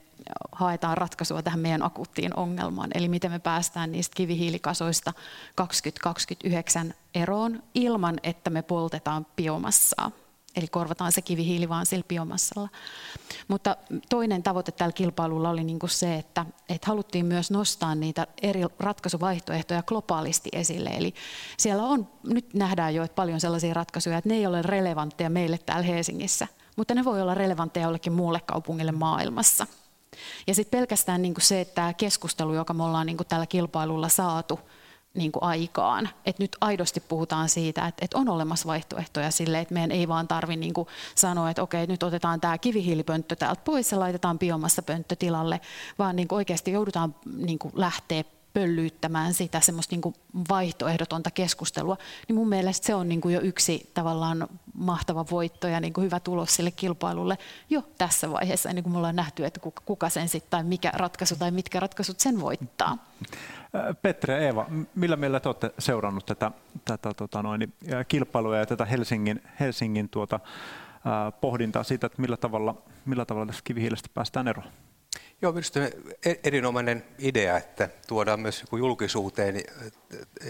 haetaan ratkaisua tähän meidän akuuttiin ongelmaan, eli miten me päästään niistä kivihiilikasoista 2029 eroon ilman, että me poltetaan biomassaa. Eli korvataan se kivihiili vaan sillä biomassalla. Mutta toinen tavoite tällä kilpailulla oli niin kuin se, että, että haluttiin myös nostaa niitä eri ratkaisuvaihtoehtoja globaalisti esille. Eli siellä on, nyt nähdään jo että paljon sellaisia ratkaisuja, että ne ei ole relevantteja meille täällä Helsingissä, mutta ne voi olla relevantteja jollekin muulle kaupungille maailmassa. Ja sitten pelkästään niin kuin se, että tämä keskustelu, joka me ollaan niin kuin tällä kilpailulla saatu, niin kuin aikaan. Et nyt aidosti puhutaan siitä, että, että on olemassa vaihtoehtoja sille, että meidän ei vaan tarvitse niin sanoa, että okei, nyt otetaan tämä kivihiilipönttö täältä pois ja laitetaan biomassapönttö tilalle, vaan niin kuin oikeasti joudutaan niin kuin lähteä pöllyyttämään sitä semmoista niin kuin vaihtoehdotonta keskustelua, niin mun mielestä se on niin kuin jo yksi tavallaan mahtava voitto ja niin kuin hyvä tulos sille kilpailulle jo tässä vaiheessa, ennen kuin me ollaan nähty, että kuka sen sitten tai mikä ratkaisu tai mitkä ratkaisut sen voittaa. Petre ja Eeva, millä mielellä te olette seurannut tätä, tätä tota noin, kilpailua ja tätä Helsingin, Helsingin tuota, pohdintaa siitä, että millä tavalla, millä tavalla tästä kivihiilestä päästään eroon? Joo, minusta e-, erinomainen idea, että tuodaan myös julkisuuteen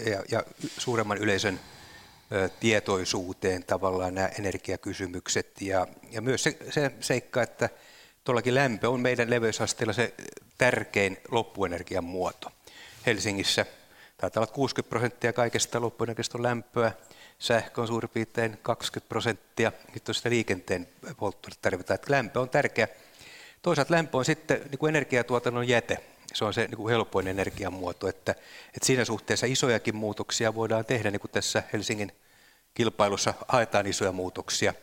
ja, ja suuremman yleisön tietoisuuteen tavallaan nämä energiakysymykset ja, ja myös se, se seikka, että tuollakin lämpö on meidän leveysasteella se tärkein loppuenergian muoto. Helsingissä. Taitaa olla 60 prosenttia kaikesta loppuenergiasta on lämpöä, sähkö on suurin piirtein 20 prosenttia, nyt on sitä liikenteen polttoainetta tarvitaan, että lämpö on tärkeä. Toisaalta lämpö on sitten niin kuin energiatuotannon jäte, se on se niin kuin helpoin energiamuoto, että, että siinä suhteessa isojakin muutoksia voidaan tehdä, niin kuin tässä Helsingin kilpailussa haetaan isoja muutoksia,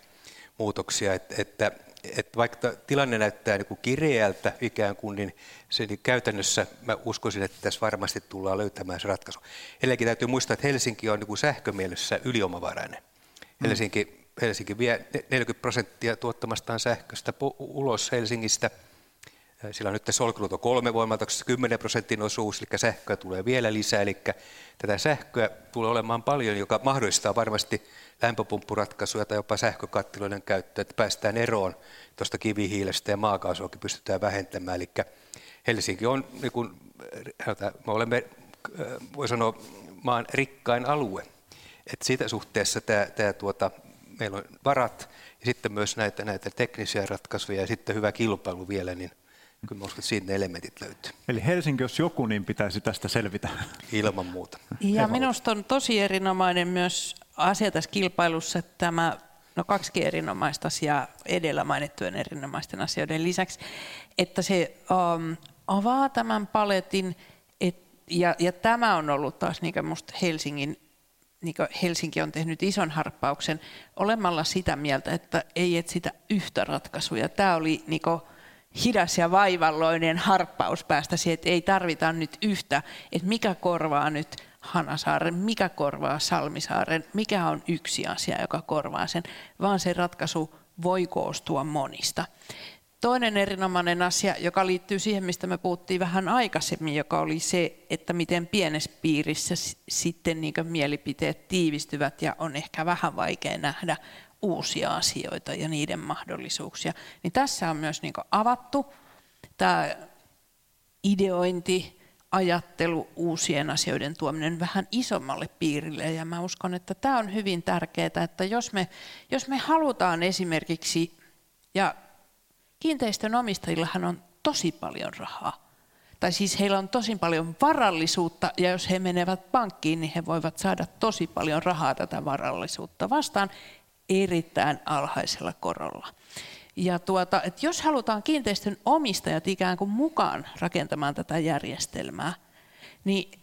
muutoksia että, että että vaikka tilanne näyttää niin kuin kireältä ikään kuin, niin, se, niin käytännössä mä uskoisin, että tässä varmasti tullaan löytämään se ratkaisu. Edelläkin täytyy muistaa, että Helsinki on niin kuin sähkömielessä yliomavarainen. Mm. Helsinki, Helsinki vie 40 prosenttia tuottamastaan sähköstä ulos Helsingistä. Sillä on nyt tässä Olkiluoto kolme voimalaitoksessa 10 prosentin osuus, eli sähköä tulee vielä lisää. Eli tätä sähköä tulee olemaan paljon, joka mahdollistaa varmasti lämpöpumppuratkaisuja tai jopa sähkökattiloiden käyttöä, että päästään eroon tuosta kivihiilestä ja maakaasuakin pystytään vähentämään. Eli Helsinki on, niin kuin, me olemme, äh, voi sanoa, maan rikkain alue. Et siitä suhteessa tämä, tämä tuota, meillä on varat ja sitten myös näitä, näitä teknisiä ratkaisuja ja sitten hyvä kilpailu vielä, niin kyllä mä uskon, että siitä ne elementit löytyy. Eli Helsinki, jos joku, niin pitäisi tästä selvitä. Ilman muuta. Ja minusta on tosi erinomainen myös asiakaskilpailussa tämä, no kaksi erinomaista asiaa edellä mainittujen erinomaisten asioiden lisäksi, että se um, avaa tämän paletin, et, ja, ja tämä on ollut taas niin musta Helsingin niin Helsinki on tehnyt ison harppauksen olemalla sitä mieltä, että ei etsitä yhtä ratkaisuja. Tämä oli niin hidas ja vaivalloinen harppaus päästä siihen, että ei tarvita nyt yhtä, että mikä korvaa nyt Hanasaaren, mikä korvaa Salmisaaren, mikä on yksi asia, joka korvaa sen, vaan se ratkaisu voi koostua monista. Toinen erinomainen asia, joka liittyy siihen, mistä me puhuttiin vähän aikaisemmin, joka oli se, että miten pienessä piirissä sitten niin mielipiteet tiivistyvät ja on ehkä vähän vaikea nähdä uusia asioita ja niiden mahdollisuuksia. Niin tässä on myös niin avattu tämä ideointi, ajattelu, uusien asioiden tuominen vähän isommalle piirille. Ja mä uskon, että tämä on hyvin tärkeää, että jos me, jos me halutaan esimerkiksi, ja kiinteistön omistajillahan on tosi paljon rahaa, tai siis heillä on tosi paljon varallisuutta, ja jos he menevät pankkiin, niin he voivat saada tosi paljon rahaa tätä varallisuutta vastaan erittäin alhaisella korolla. Ja tuota, että jos halutaan kiinteistön omistajat ikään kuin mukaan rakentamaan tätä järjestelmää, niin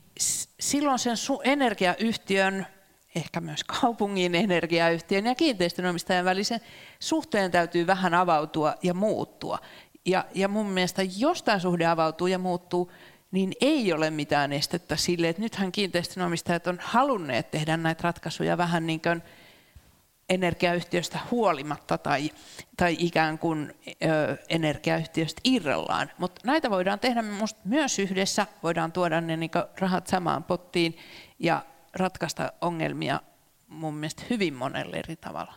silloin sen energiayhtiön, ehkä myös kaupungin energiayhtiön ja kiinteistön omistajan välisen suhteen täytyy vähän avautua ja muuttua. Ja, ja mun mielestä jos tämä suhde avautuu ja muuttuu, niin ei ole mitään estettä sille, että nythän kiinteistönomistajat on halunneet tehdä näitä ratkaisuja vähän niin kuin energiayhtiöstä huolimatta tai, tai ikään kuin ö, energiayhtiöstä irrallaan. Mutta näitä voidaan tehdä myös yhdessä, voidaan tuoda ne niin rahat samaan pottiin ja ratkaista ongelmia mun mielestä hyvin monella eri tavalla.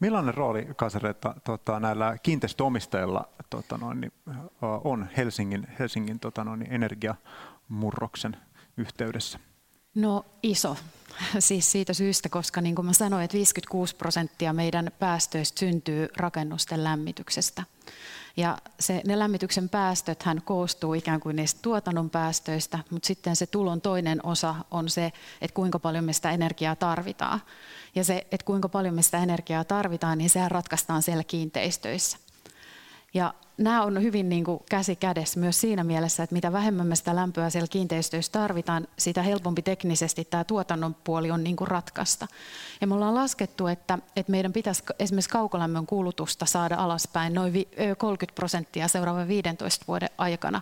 Millainen rooli, Kasareetta, tota, näillä kiinteistöomistajilla tota, noin, niin, on Helsingin, Helsingin tota, noin, energiamurroksen yhteydessä? No iso. Siis siitä syystä, koska niin kuin mä sanoin, että 56 prosenttia meidän päästöistä syntyy rakennusten lämmityksestä. Ja se, ne lämmityksen päästöt hän koostuu ikään kuin niistä tuotannon päästöistä, mutta sitten se tulon toinen osa on se, että kuinka paljon me sitä energiaa tarvitaan. Ja se, että kuinka paljon me sitä energiaa tarvitaan, niin sehän ratkaistaan siellä kiinteistöissä. Ja nämä on hyvin niin kuin käsi kädessä myös siinä mielessä, että mitä vähemmän me sitä lämpöä siellä kiinteistöissä tarvitaan, sitä helpompi teknisesti tämä tuotannon puoli on niin kuin ratkaista. Ja me ollaan laskettu, että, että meidän pitäisi esimerkiksi kaukolämmön kulutusta saada alaspäin noin 30 prosenttia seuraavan 15 vuoden aikana.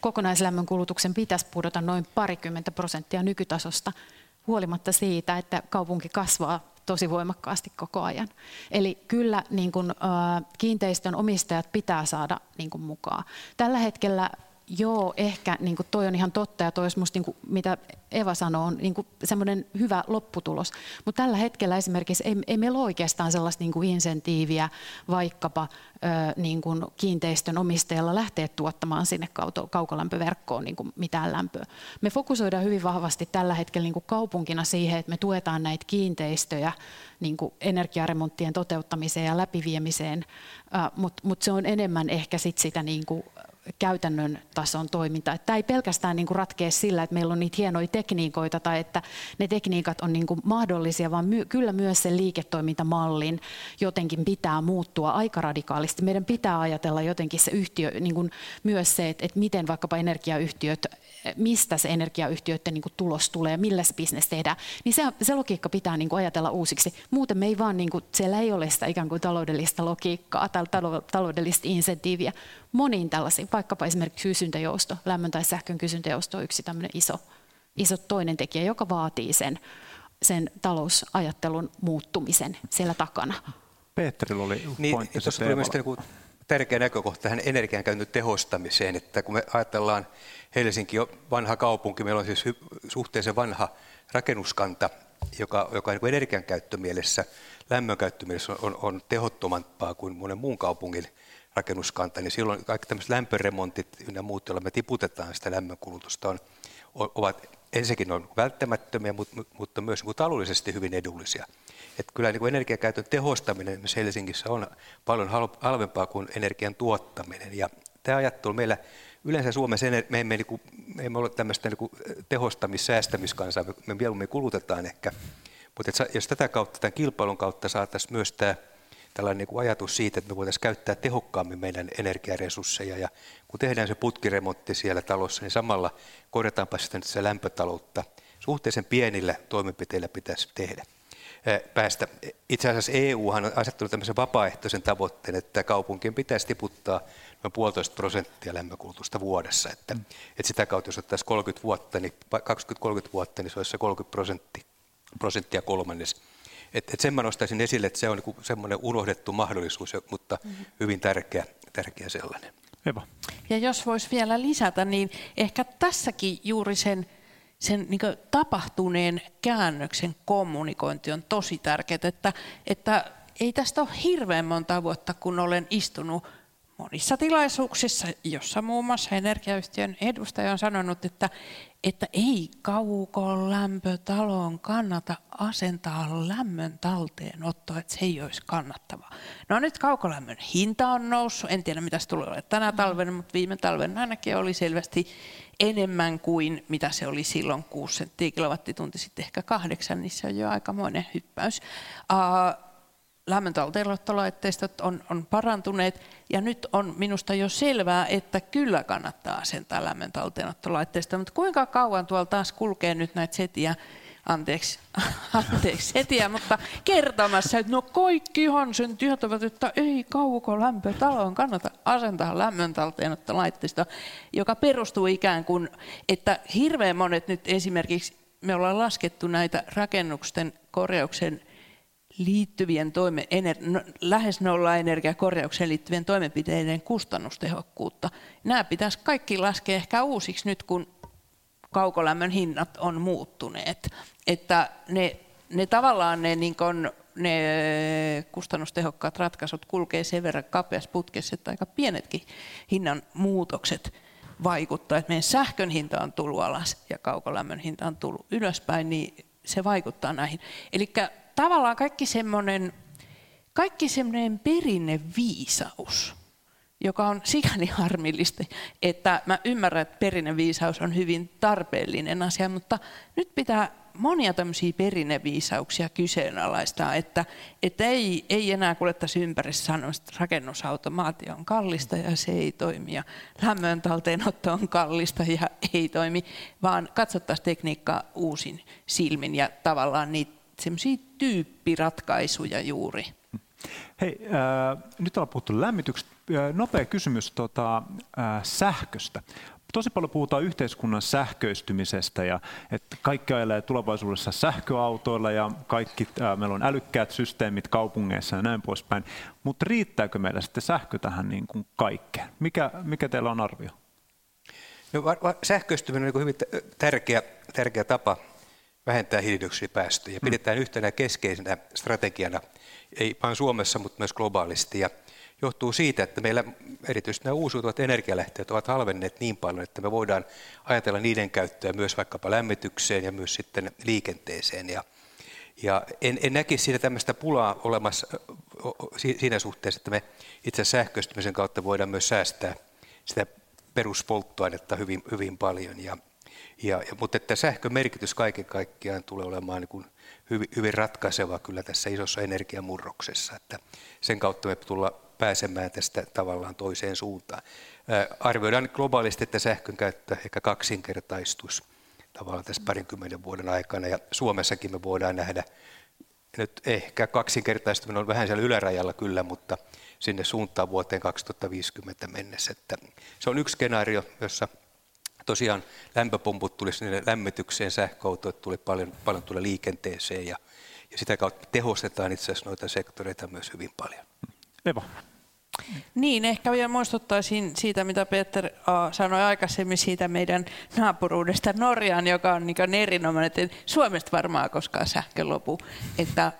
Kokonaislämmön kulutuksen pitäisi pudota noin parikymmentä prosenttia nykytasosta, huolimatta siitä, että kaupunki kasvaa tosi voimakkaasti koko ajan. Eli kyllä niin kuin, äh, kiinteistön omistajat pitää saada niin kuin, mukaan. Tällä hetkellä Joo, ehkä niin kuin toi on ihan totta ja toi olisi musta, niin kuin, mitä Eva sanoo, on niin semmoinen hyvä lopputulos. Mutta tällä hetkellä esimerkiksi ei, ei meillä ole oikeastaan sellaista niin kuin insentiiviä vaikkapa ö, niin kuin kiinteistön omistajalla lähteä tuottamaan sinne kaukolämpöverkkoon niin kuin mitään lämpöä. Me fokusoidaan hyvin vahvasti tällä hetkellä niin kuin kaupunkina siihen, että me tuetaan näitä kiinteistöjä niin kuin energiaremonttien toteuttamiseen ja läpiviemiseen, mutta mut se on enemmän ehkä sit sitä niin kuin käytännön tason toiminta. Tämä ei pelkästään niin kuin ratkea sillä, että meillä on niitä hienoja tekniikoita tai että ne tekniikat on niin kuin mahdollisia, vaan my- kyllä myös sen liiketoimintamallin jotenkin pitää muuttua aika radikaalisti. Meidän pitää ajatella jotenkin se yhtiö, niin kuin myös se, että, että miten vaikkapa energiayhtiöt, mistä se energiayhtiöiden niin kuin tulos tulee, millä se bisnes tehdään, niin se, se logiikka pitää niin kuin ajatella uusiksi. Muuten me ei vaan, niin kuin, siellä ei ole sitä ikään kuin taloudellista logiikkaa tai taloudellista insentiiviä moniin tällaisiin, vaikkapa esimerkiksi kysyntäjousto, lämmön tai sähkön kysyntäjousto on yksi tämmöinen iso, iso toinen tekijä, joka vaatii sen, sen talousajattelun muuttumisen siellä takana. Peterillä oli niin, pointti. Tuossa tuli myös tärkeä näkökohta tähän energiankäytön tehostamiseen, että kun me ajatellaan Helsinki on vanha kaupunki, meillä on siis suhteellisen vanha rakennuskanta, joka, joka niin energiankäyttömielessä, lämmönkäyttömielessä on, on tehottomampaa kuin monen muun kaupungin rakennuskanta, niin silloin kaikki tämmöiset lämpöremontit ja muut, joilla me tiputetaan sitä lämmönkulutusta, on, ovat ensinnäkin on välttämättömiä, mutta myös niin taloudellisesti hyvin edullisia. Että kyllä niin kuin energiakäytön tehostaminen Helsingissä on paljon halvempaa kuin energian tuottaminen. Ja tämä ajattelu meillä yleensä Suomessa me emme, niin kuin, me emme ole tämmöistä niin tehostamis- säästämiskansaa, me mieluummin kulutetaan ehkä. Mutta jos tätä kautta, tämän kilpailun kautta saataisiin myös tämä tällainen niin kuin ajatus siitä, että me voitaisiin käyttää tehokkaammin meidän energiaresursseja. Ja kun tehdään se putkiremontti siellä talossa, niin samalla korjataanpa sitten se lämpötaloutta. Suhteellisen pienillä toimenpiteillä pitäisi tehdä päästä. Itse asiassa EU on asettanut tämmöisen vapaaehtoisen tavoitteen, että kaupunkien pitäisi tiputtaa noin puolitoista prosenttia lämmökulutusta vuodessa. Että, mm. että sitä kautta, jos ottaisiin 30 vuotta, niin 20-30 vuotta, niin se olisi se 30 prosenttia, prosenttia kolmannes. Et, et sen mä nostaisin esille, että se on niinku semmoinen unohdettu mahdollisuus, mutta mm-hmm. hyvin tärkeä, tärkeä sellainen. Eva. Ja jos voisi vielä lisätä, niin ehkä tässäkin juuri sen, sen niin tapahtuneen käännöksen kommunikointi on tosi tärkeää, että, että ei tästä ole hirveän monta vuotta, kun olen istunut monissa tilaisuuksissa, jossa muun muassa energiayhtiön edustaja on sanonut, että, että ei kaukolämpötaloon kannata asentaa lämmön talteenottoa, että se ei olisi kannattavaa. No nyt kaukolämmön hinta on noussut, en tiedä mitä se tulee olemaan tänä talvena, mutta viime talven ainakin oli selvästi enemmän kuin mitä se oli silloin 6 senttiä kilowattitunti, sitten ehkä kahdeksan, niin se on jo aikamoinen hyppäys. Uh, lämmöntalteenottolaitteistot on, on parantuneet. Ja nyt on minusta jo selvää, että kyllä kannattaa asentaa lämmöntalteenottolaitteista, mutta kuinka kauan tuolla taas kulkee nyt näitä setiä, anteeksi, anteeksi setiä, mutta kertomassa, että no kaikkihan sen tietävät, että ei kaukolämpötaloon kannata asentaa lämmöntalteenottolaitteista, joka perustuu ikään kuin, että hirveän monet nyt esimerkiksi, me ollaan laskettu näitä rakennusten korjauksen liittyvien toime, ener, no, lähes nolla energiakorjaukseen liittyvien toimenpiteiden kustannustehokkuutta. Nämä pitäisi kaikki laskea ehkä uusiksi nyt, kun kaukolämmön hinnat on muuttuneet. Että ne, ne tavallaan ne, niin kun, ne kustannustehokkaat ratkaisut kulkee sen verran kapeassa putkessa, että aika pienetkin hinnan muutokset vaikuttaa. Että meidän sähkön hinta on tullut alas ja kaukolämmön hinta on tullut ylöspäin, niin se vaikuttaa näihin. Eli tavallaan kaikki semmoinen, kaikki semmoinen perinneviisaus, joka on sikäli harmillista, että mä ymmärrän, että perinneviisaus on hyvin tarpeellinen asia, mutta nyt pitää monia tämmöisiä perinneviisauksia kyseenalaistaa, että, että ei, ei enää kuljettaisi ympäri sanoa, että rakennusautomaatio on kallista ja se ei toimi ja lämmön talteenotto on kallista ja ei toimi, vaan katsottaisiin tekniikkaa uusin silmin ja tavallaan niitä semmoisia tyyppiratkaisuja juuri. Hei, äh, nyt ollaan puhuttu lämmityksestä. Äh, nopea kysymys tota, äh, sähköstä. Tosi paljon puhutaan yhteiskunnan sähköistymisestä ja että kaikki ajelee tulevaisuudessa sähköautoilla ja kaikki, äh, meillä on älykkäät systeemit kaupungeissa ja näin poispäin. Mutta riittääkö meillä sitten sähkö tähän niin kuin kaikkeen? Mikä, mikä teillä on arvio? No, va- va- sähköistyminen on niin hyvin tärkeä, tärkeä tapa vähentää hiilidioksidipäästöjä. Pidetään mm. yhtenä keskeisenä strategiana, ei vain Suomessa, mutta myös globaalisti. Ja johtuu siitä, että meillä erityisesti nämä uusiutuvat energialähteet ovat halvenneet niin paljon, että me voidaan ajatella niiden käyttöä myös vaikkapa lämmitykseen ja myös sitten liikenteeseen. Ja, ja en, en näkisi siinä tämmöistä pulaa olemassa siinä suhteessa, että me itse sähköistymisen kautta voidaan myös säästää sitä peruspolttoainetta hyvin, hyvin paljon. Ja, ja, ja, mutta että sähkön merkitys kaiken kaikkiaan tulee olemaan niin kuin hyvin, hyvin ratkaiseva kyllä tässä isossa energiamurroksessa, että sen kautta me tullaan pääsemään tästä tavallaan toiseen suuntaan. Arvioidaan globaalisti, että sähkön käyttö ehkä kaksinkertaistus tavallaan tässä parinkymmenen vuoden aikana, ja Suomessakin me voidaan nähdä, nyt ehkä kaksinkertaistuminen on vähän siellä ylärajalla kyllä, mutta sinne suuntaan vuoteen 2050 mennessä. Että se on yksi skenaario, jossa tosiaan lämpöpumput tuli sinne lämmitykseen, sähköautoit tuli paljon, paljon tuli liikenteeseen ja, ja sitä kautta tehostetaan itse asiassa noita sektoreita myös hyvin paljon. Eva. Niin, ehkä vielä muistuttaisin siitä, mitä Peter sanoi aikaisemmin siitä meidän naapuruudesta Norjaan, joka on niin erinomainen, että Suomesta varmaan koskaan sähkö lopu, että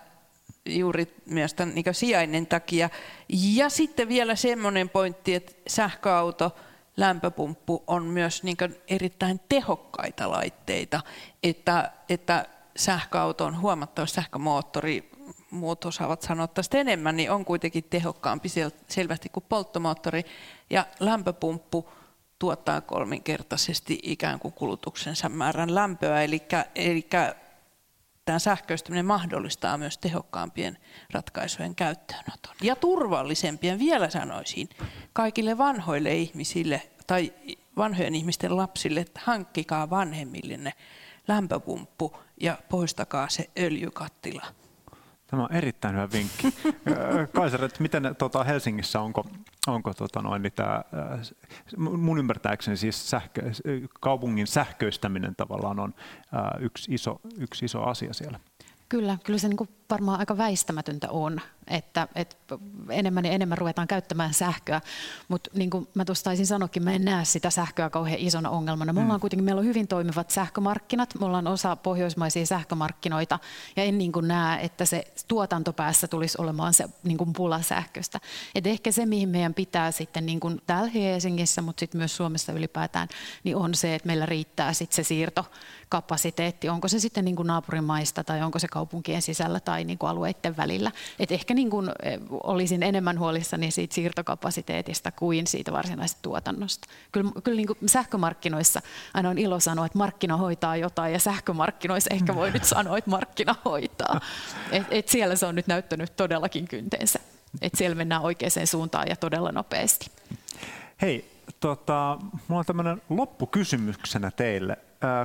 juuri myös tämän niin sijainnin takia. Ja sitten vielä semmoinen pointti, että sähköauto – lämpöpumppu on myös niin erittäin tehokkaita laitteita, että, että sähköauto on huomattavasti sähkömoottori, muut osaavat sanoa tästä enemmän, niin on kuitenkin tehokkaampi selvästi kuin polttomoottori. Ja lämpöpumppu tuottaa kolminkertaisesti ikään kuin kulutuksensa määrän lämpöä, eli, eli tämä sähköistyminen mahdollistaa myös tehokkaampien ratkaisujen käyttöönoton. Ja turvallisempien vielä sanoisin kaikille vanhoille ihmisille tai vanhojen ihmisten lapsille, että hankkikaa vanhemmillenne lämpöpumppu ja poistakaa se öljykattila. Tämä on erittäin hyvä vinkki. Kaiser, että miten tuota, Helsingissä onko, onko tuota, noin, niin tämä, mun ymmärtääkseni siis sähkö, kaupungin sähköistäminen tavallaan on yksi iso, yksi iso asia siellä. Kyllä, kyllä se niin varmaan aika väistämätöntä on, että, että enemmän ja enemmän ruvetaan käyttämään sähköä, mutta niin kuin mä tuossa taisin sanoakin, mä en näe sitä sähköä kauhean isona ongelmana. Me ollaan mm. kuitenkin, meillä on hyvin toimivat sähkömarkkinat, me ollaan osa pohjoismaisia sähkömarkkinoita ja en niin kuin näe, että se tuotantopäässä tulisi olemaan se niin kuin pula sähköstä. Et ehkä se, mihin meidän pitää sitten niin kuin täällä Helsingissä, mutta sitten myös Suomessa ylipäätään, niin on se, että meillä riittää sitten se siirtokapasiteetti, onko se sitten niin kuin naapurimaista tai onko se kaupunkien sisällä tai tai niin kuin alueiden välillä. Et ehkä niin kuin eh, olisin enemmän huolissani siitä siirtokapasiteetista kuin siitä varsinaisesta tuotannosta. Kyllä, kyllä niin kuin sähkömarkkinoissa aina on ilo sanoa, että markkina hoitaa jotain ja sähkömarkkinoissa ehkä voi nyt sanoa, että markkina hoitaa. Et, et siellä se on nyt näyttänyt todellakin kynteensä. Et siellä mennään oikeaan suuntaan ja todella nopeasti. Hei, tota, mulla on tämmöinen loppukysymyksenä teille.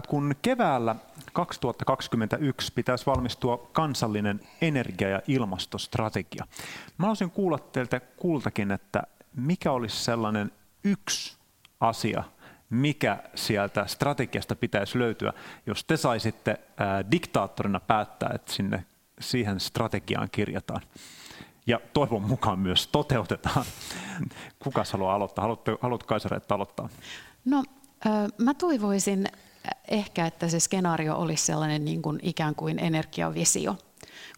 Kun keväällä 2021 pitäisi valmistua kansallinen energia- ja ilmastostrategia. Mä haluaisin kuulla teiltä kultakin, että mikä olisi sellainen yksi asia, mikä sieltä strategiasta pitäisi löytyä, jos te saisitte ää, diktaattorina päättää, että sinne siihen strategiaan kirjataan. Ja toivon mukaan myös toteutetaan. Kuka haluaa aloittaa? Haluatko, haluatko Kaisari, että aloittaa? No, mä toivoisin ehkä, että se skenaario olisi sellainen niin kuin ikään kuin energiavisio.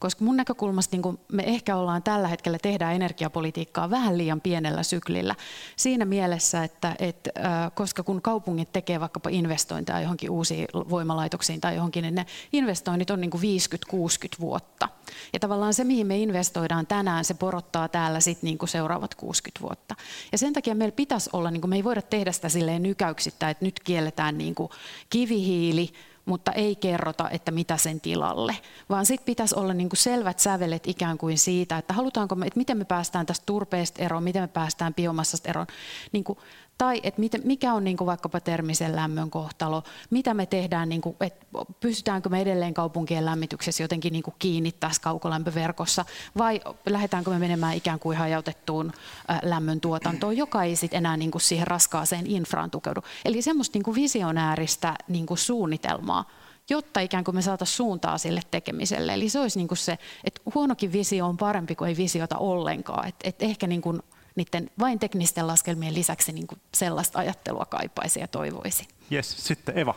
Koska mun näkökulmasta niin me ehkä ollaan tällä hetkellä tehdään energiapolitiikkaa vähän liian pienellä syklillä. Siinä mielessä, että, että koska kun kaupungit tekee vaikkapa investointeja johonkin uusiin voimalaitoksiin tai johonkin, niin ne investoinnit on niin kuin 50-60 vuotta. Ja tavallaan se, mihin me investoidaan tänään, se porottaa täällä sit niin seuraavat 60 vuotta. Ja sen takia meillä pitäisi olla, niin me ei voida tehdä sitä silleen nykäyksittä, että nyt kielletään niin kivihiili, mutta ei kerrota, että mitä sen tilalle. Vaan sitten pitäisi olla niin kuin selvät sävelet ikään kuin siitä, että halutaanko me, että miten me päästään tästä turpeesta eroon, miten me päästään biomassasta eroon. Niin kuin tai että miten, mikä on niin kuin vaikkapa termisen lämmön kohtalo, mitä me tehdään, niin kuin, että pystytäänkö me edelleen kaupunkien lämmityksessä jotenkin niin kuin kiinni tässä kaukolämpöverkossa, vai lähdetäänkö me menemään ikään kuin hajautettuun lämmön tuotantoon, joka ei sitten enää niin kuin siihen raskaaseen infraan tukeudu. Eli semmoista niin kuin visionääristä niin kuin suunnitelmaa, jotta ikään kuin me saataisiin suuntaa sille tekemiselle. Eli se olisi niin kuin se, että huonokin visio on parempi kuin ei visiota ollenkaan. että et ehkä niin kuin niiden vain teknisten laskelmien lisäksi niin kuin sellaista ajattelua kaipaisi ja toivoisi. Yes, sitten Eva,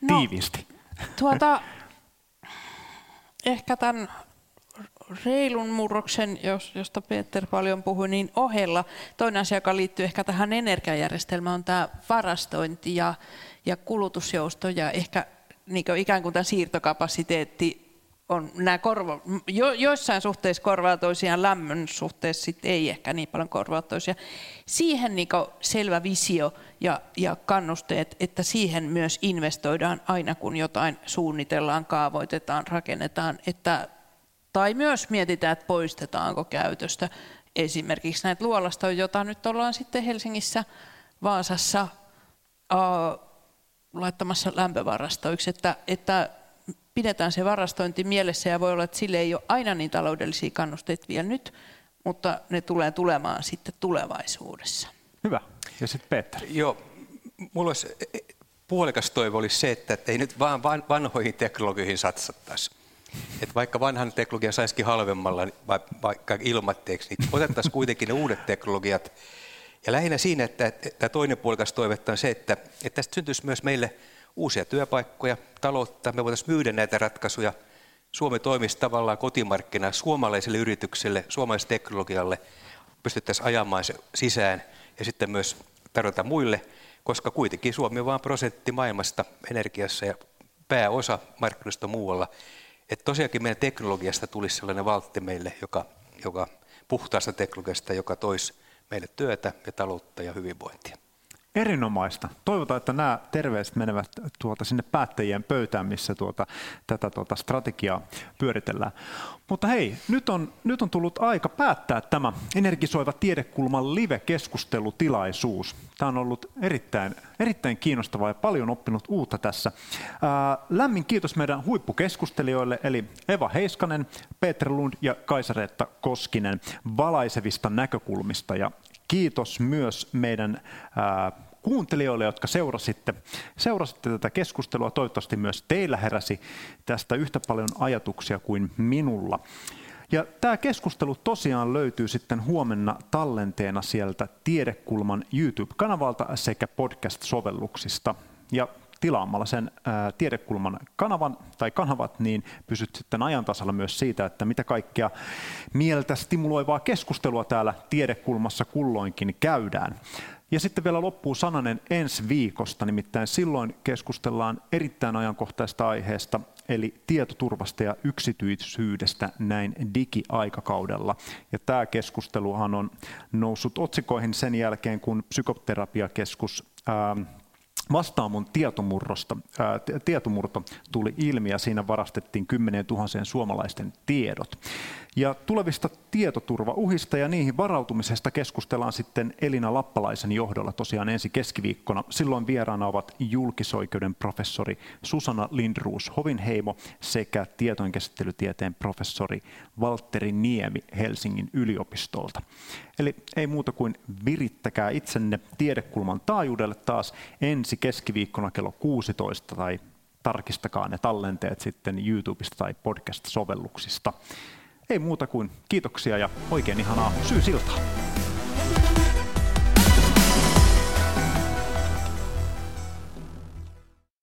no, tiiviisti. Tuota, ehkä tämän reilun murroksen, josta Peter paljon puhui, niin ohella toinen asia, joka liittyy ehkä tähän energiajärjestelmään, on tämä varastointi ja, ja kulutusjousto ja ehkä niin kuin ikään kuin tämä siirtokapasiteetti on nämä korva, jo, joissain suhteissa korvaa toisiaan, lämmön suhteessa sit ei ehkä niin paljon korvaa toisiaan. Siihen niin selvä visio ja, ja kannusteet, että siihen myös investoidaan aina kun jotain suunnitellaan, kaavoitetaan, rakennetaan, että, tai myös mietitään, että poistetaanko käytöstä. Esimerkiksi näitä luolasta, jota nyt ollaan sitten Helsingissä, Vaasassa uh, laittamassa lämpövarastoiksi, että, että pidetään se varastointi mielessä ja voi olla, että sille ei ole aina niin taloudellisia kannusteita vielä nyt, mutta ne tulee tulemaan sitten tulevaisuudessa. Hyvä. Ja sitten Peter. Joo, mulla olisi puolikas toivo olisi se, että ei nyt vaan vanhoihin teknologioihin satsattaisi. Että vaikka vanhan teknologian saisikin halvemmalla, niin vaikka ilmatteeksi, niin otettaisiin kuitenkin ne uudet teknologiat. Ja lähinnä siinä, että tämä toinen puolikas toivetta on se, että, että tästä syntyisi myös meille – uusia työpaikkoja, taloutta, me voitaisiin myydä näitä ratkaisuja. Suomi toimisi tavallaan kotimarkkina suomalaisille yrityksille, suomalaiselle teknologialle, pystyttäisiin ajamaan se sisään ja sitten myös tarjota muille, koska kuitenkin Suomi on vain prosentti maailmasta energiassa ja pääosa markkinoista muualla. Että tosiaankin meidän teknologiasta tulisi sellainen valtti meille, joka, joka puhtaasta teknologiasta, joka toisi meille työtä ja taloutta ja hyvinvointia. Erinomaista. Toivotaan, että nämä terveiset menevät tuota sinne päättäjien pöytään, missä tuota, tätä tuota strategiaa pyöritellään. Mutta hei, nyt on, nyt on tullut aika päättää tämä Energisoiva tiedekulman live-keskustelutilaisuus. Tämä on ollut erittäin, erittäin kiinnostavaa ja paljon oppinut uutta tässä. Ää, lämmin kiitos meidän huippukeskustelijoille, eli Eva Heiskanen, Peter Lund ja Kaisareetta Koskinen valaisevista näkökulmista. Ja kiitos myös meidän ää, kuuntelijoille, jotka seurasitte, seurasitte tätä keskustelua. Toivottavasti myös teillä heräsi tästä yhtä paljon ajatuksia kuin minulla. Ja tämä keskustelu tosiaan löytyy sitten huomenna tallenteena sieltä Tiedekulman YouTube-kanavalta sekä podcast-sovelluksista. Ja tilaamalla sen ää, Tiedekulman kanavan tai kanavat, niin pysyt sitten ajan tasalla myös siitä, että mitä kaikkea mieltä stimuloivaa keskustelua täällä Tiedekulmassa kulloinkin käydään. Ja sitten vielä loppuu sananen ensi viikosta, nimittäin silloin keskustellaan erittäin ajankohtaista aiheesta, eli tietoturvasta ja yksityisyydestä näin digiaikakaudella. Ja tämä keskusteluhan on noussut otsikoihin sen jälkeen, kun psykoterapiakeskus ää, vastaan mun tietomurrosta, ää, tietomurto tuli ilmi ja siinä varastettiin kymmeneen tuhansien suomalaisten tiedot. Ja tulevista tietoturvauhista ja niihin varautumisesta keskustellaan sitten Elina Lappalaisen johdolla tosiaan ensi keskiviikkona. Silloin vieraana ovat julkisoikeuden professori Susanna Lindruus Hovinheimo sekä tietojenkäsittelytieteen professori Valtteri Niemi Helsingin yliopistolta. Eli ei muuta kuin virittäkää itsenne tiedekulman taajuudelle taas ensi keskiviikkona kello 16 tai tarkistakaa ne tallenteet sitten YouTubesta tai podcast-sovelluksista. Ei muuta kuin kiitoksia ja oikein ihanaa syysiltaa.